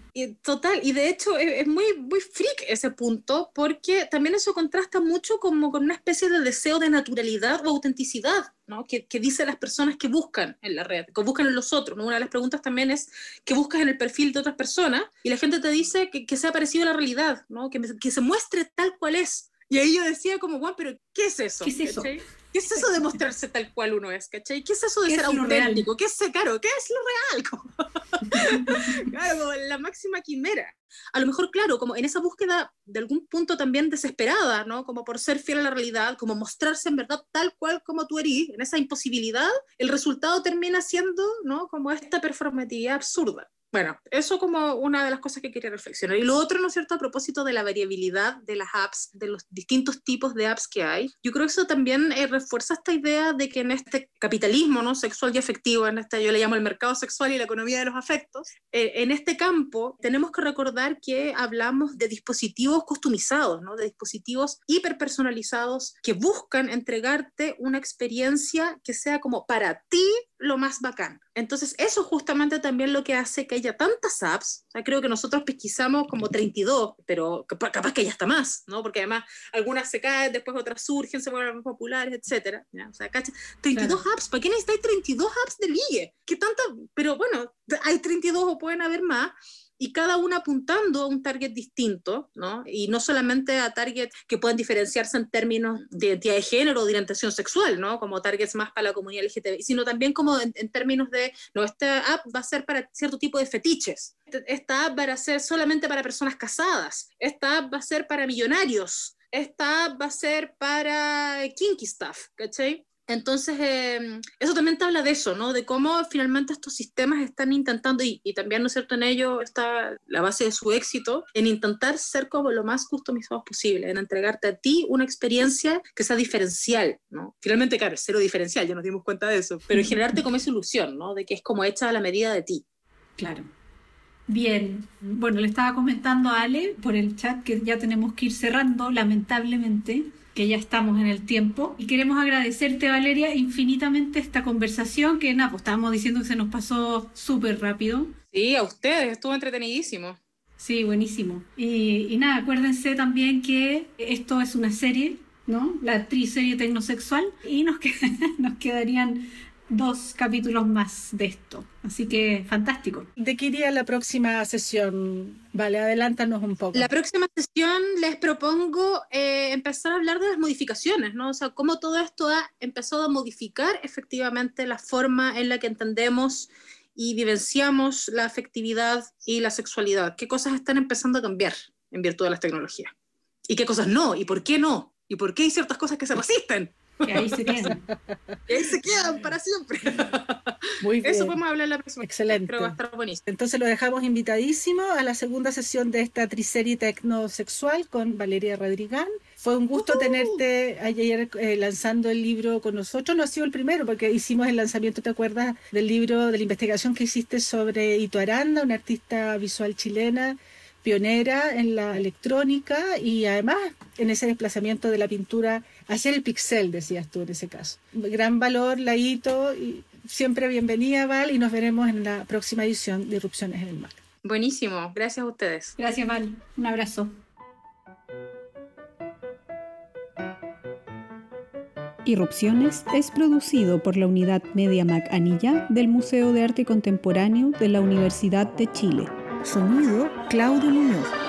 Total, y de hecho es, muy, muy freak ese punto, porque también eso contrasta mucho como con una especie de deseo de naturalidad o autenticidad, ¿no? que, que dicen las personas que buscan en la red, que buscan en los otros. Una de las preguntas también es que buscas en el perfil de otras personas y la gente te dice que, que sea parecido a la realidad, ¿no? que, que se muestre tal cual es. Y ahí yo decía como, Juan, pero ¿qué es eso? ¿Qué es eso? ¿Qué es eso de mostrarse tal cual uno es? ¿Cachai? ¿Qué es eso de ser auténtico? ¿Qué es, claro, ¿qué es lo real? *laughs* claro, la máxima quimera. A lo mejor, claro, como en esa búsqueda de algún punto también desesperada, ¿no? Como por ser fiel a la realidad, como mostrarse en verdad tal cual como tú eres, en esa imposibilidad, el resultado termina siendo, ¿no? Como esta performatividad absurda. Bueno, eso como una de las cosas que quería reflexionar. Y lo otro, ¿no es cierto?, a propósito de la variabilidad de las apps, de los distintos tipos de apps que hay, yo creo que eso también eh, refuerza esta idea de que en este capitalismo, ¿no?, sexual y afectivo, en este yo le llamo el mercado sexual y la economía de los afectos, eh, en este campo tenemos que recordar que hablamos de dispositivos customizados, ¿no?, de dispositivos hiperpersonalizados que buscan entregarte una experiencia que sea como para ti lo más bacán. Entonces, eso justamente también lo que hace que haya tantas apps. O sea, creo que nosotros pesquisamos como 32, pero capaz que ya está más, ¿no? Porque además algunas se caen, después otras surgen, se vuelven más populares, etc. O sea, ¿cacha? 32 apps. ¿Para qué necesitáis 32 apps de ligue? ¿Qué tanta? Pero bueno, hay 32 o pueden haber más y cada una apuntando a un target distinto, ¿no? Y no solamente a targets que pueden diferenciarse en términos de identidad de género o de orientación sexual, ¿no? Como targets más para la comunidad LGTB, sino también como en, términos de, no, esta app va a ser para cierto tipo de fetiches, esta app va a ser solamente para personas casadas, esta app va a ser para millonarios, esta app va a ser para kinky stuff, ¿cachai? Entonces, em, eso también te habla de eso, ¿no? De cómo finalmente estos sistemas están intentando, y, también, ¿no es cierto?, en ello está la base de su éxito, en intentar ser como lo más customizados posible, en entregarte a ti una experiencia que sea diferencial, ¿no? Finalmente, claro, cero diferencial, ya nos dimos cuenta de eso, pero generarte como esa ilusión, ¿no? De que es como hecha a la medida de ti. Claro. Bien, bueno, le estaba comentando a Ale por el chat que ya tenemos que ir cerrando, lamentablemente que ya estamos en el tiempo. Y queremos agradecerte, Valeria, infinitamente esta conversación que, nada, pues estábamos diciendo que se nos pasó súper rápido. Sí, a ustedes, estuvo entretenidísimo. Sí, buenísimo. Y, y, nada, acuérdense también que esto es una serie, ¿no? La triserie tecnosexual. Y nos, *laughs* nos quedarían dos capítulos más de esto. Así que fantástico. ¿De qué iría la próxima sesión? Vale, adelántanos un poco. La próxima sesión les propongo eh, empezar a hablar de las modificaciones, ¿no? O sea, cómo todo esto ha empezado a modificar efectivamente la forma en la que entendemos y vivenciamos la afectividad y la sexualidad. ¿Qué cosas están empezando a cambiar en virtud de las tecnologías? ¿Y qué cosas no? ¿Y por qué no? ¿Y por qué hay ciertas cosas que se resisten? Que ahí se quedan. que ahí se quedan para siempre. *laughs* Muy bien. Eso podemos hablar la próxima. Excelente. Creo que va a estar buenísimo. Entonces lo dejamos invitadísimo a la segunda sesión de esta triserie tecnosexual con Valeria Rodrigán. Fue un gusto tenerte ayer eh, lanzando el libro con nosotros. No ha sido el primero porque hicimos el lanzamiento, ¿te acuerdas? Del libro, de la investigación que hiciste sobre Ito Aranda, una artista visual chilena pionera en la electrónica y además en ese desplazamiento de la pintura hacia el pixel, decías tú en ese caso. Gran valor, Laito, y siempre bienvenida, Val, y nos veremos en la próxima edición de Irrupciones en el Mar. Buenísimo, gracias a ustedes. Gracias, Val. Un abrazo. Irrupciones es producido por la unidad Media Mac Anilla del Museo de Arte Contemporáneo de la Universidad de Chile. Sonido Claudio Muñoz.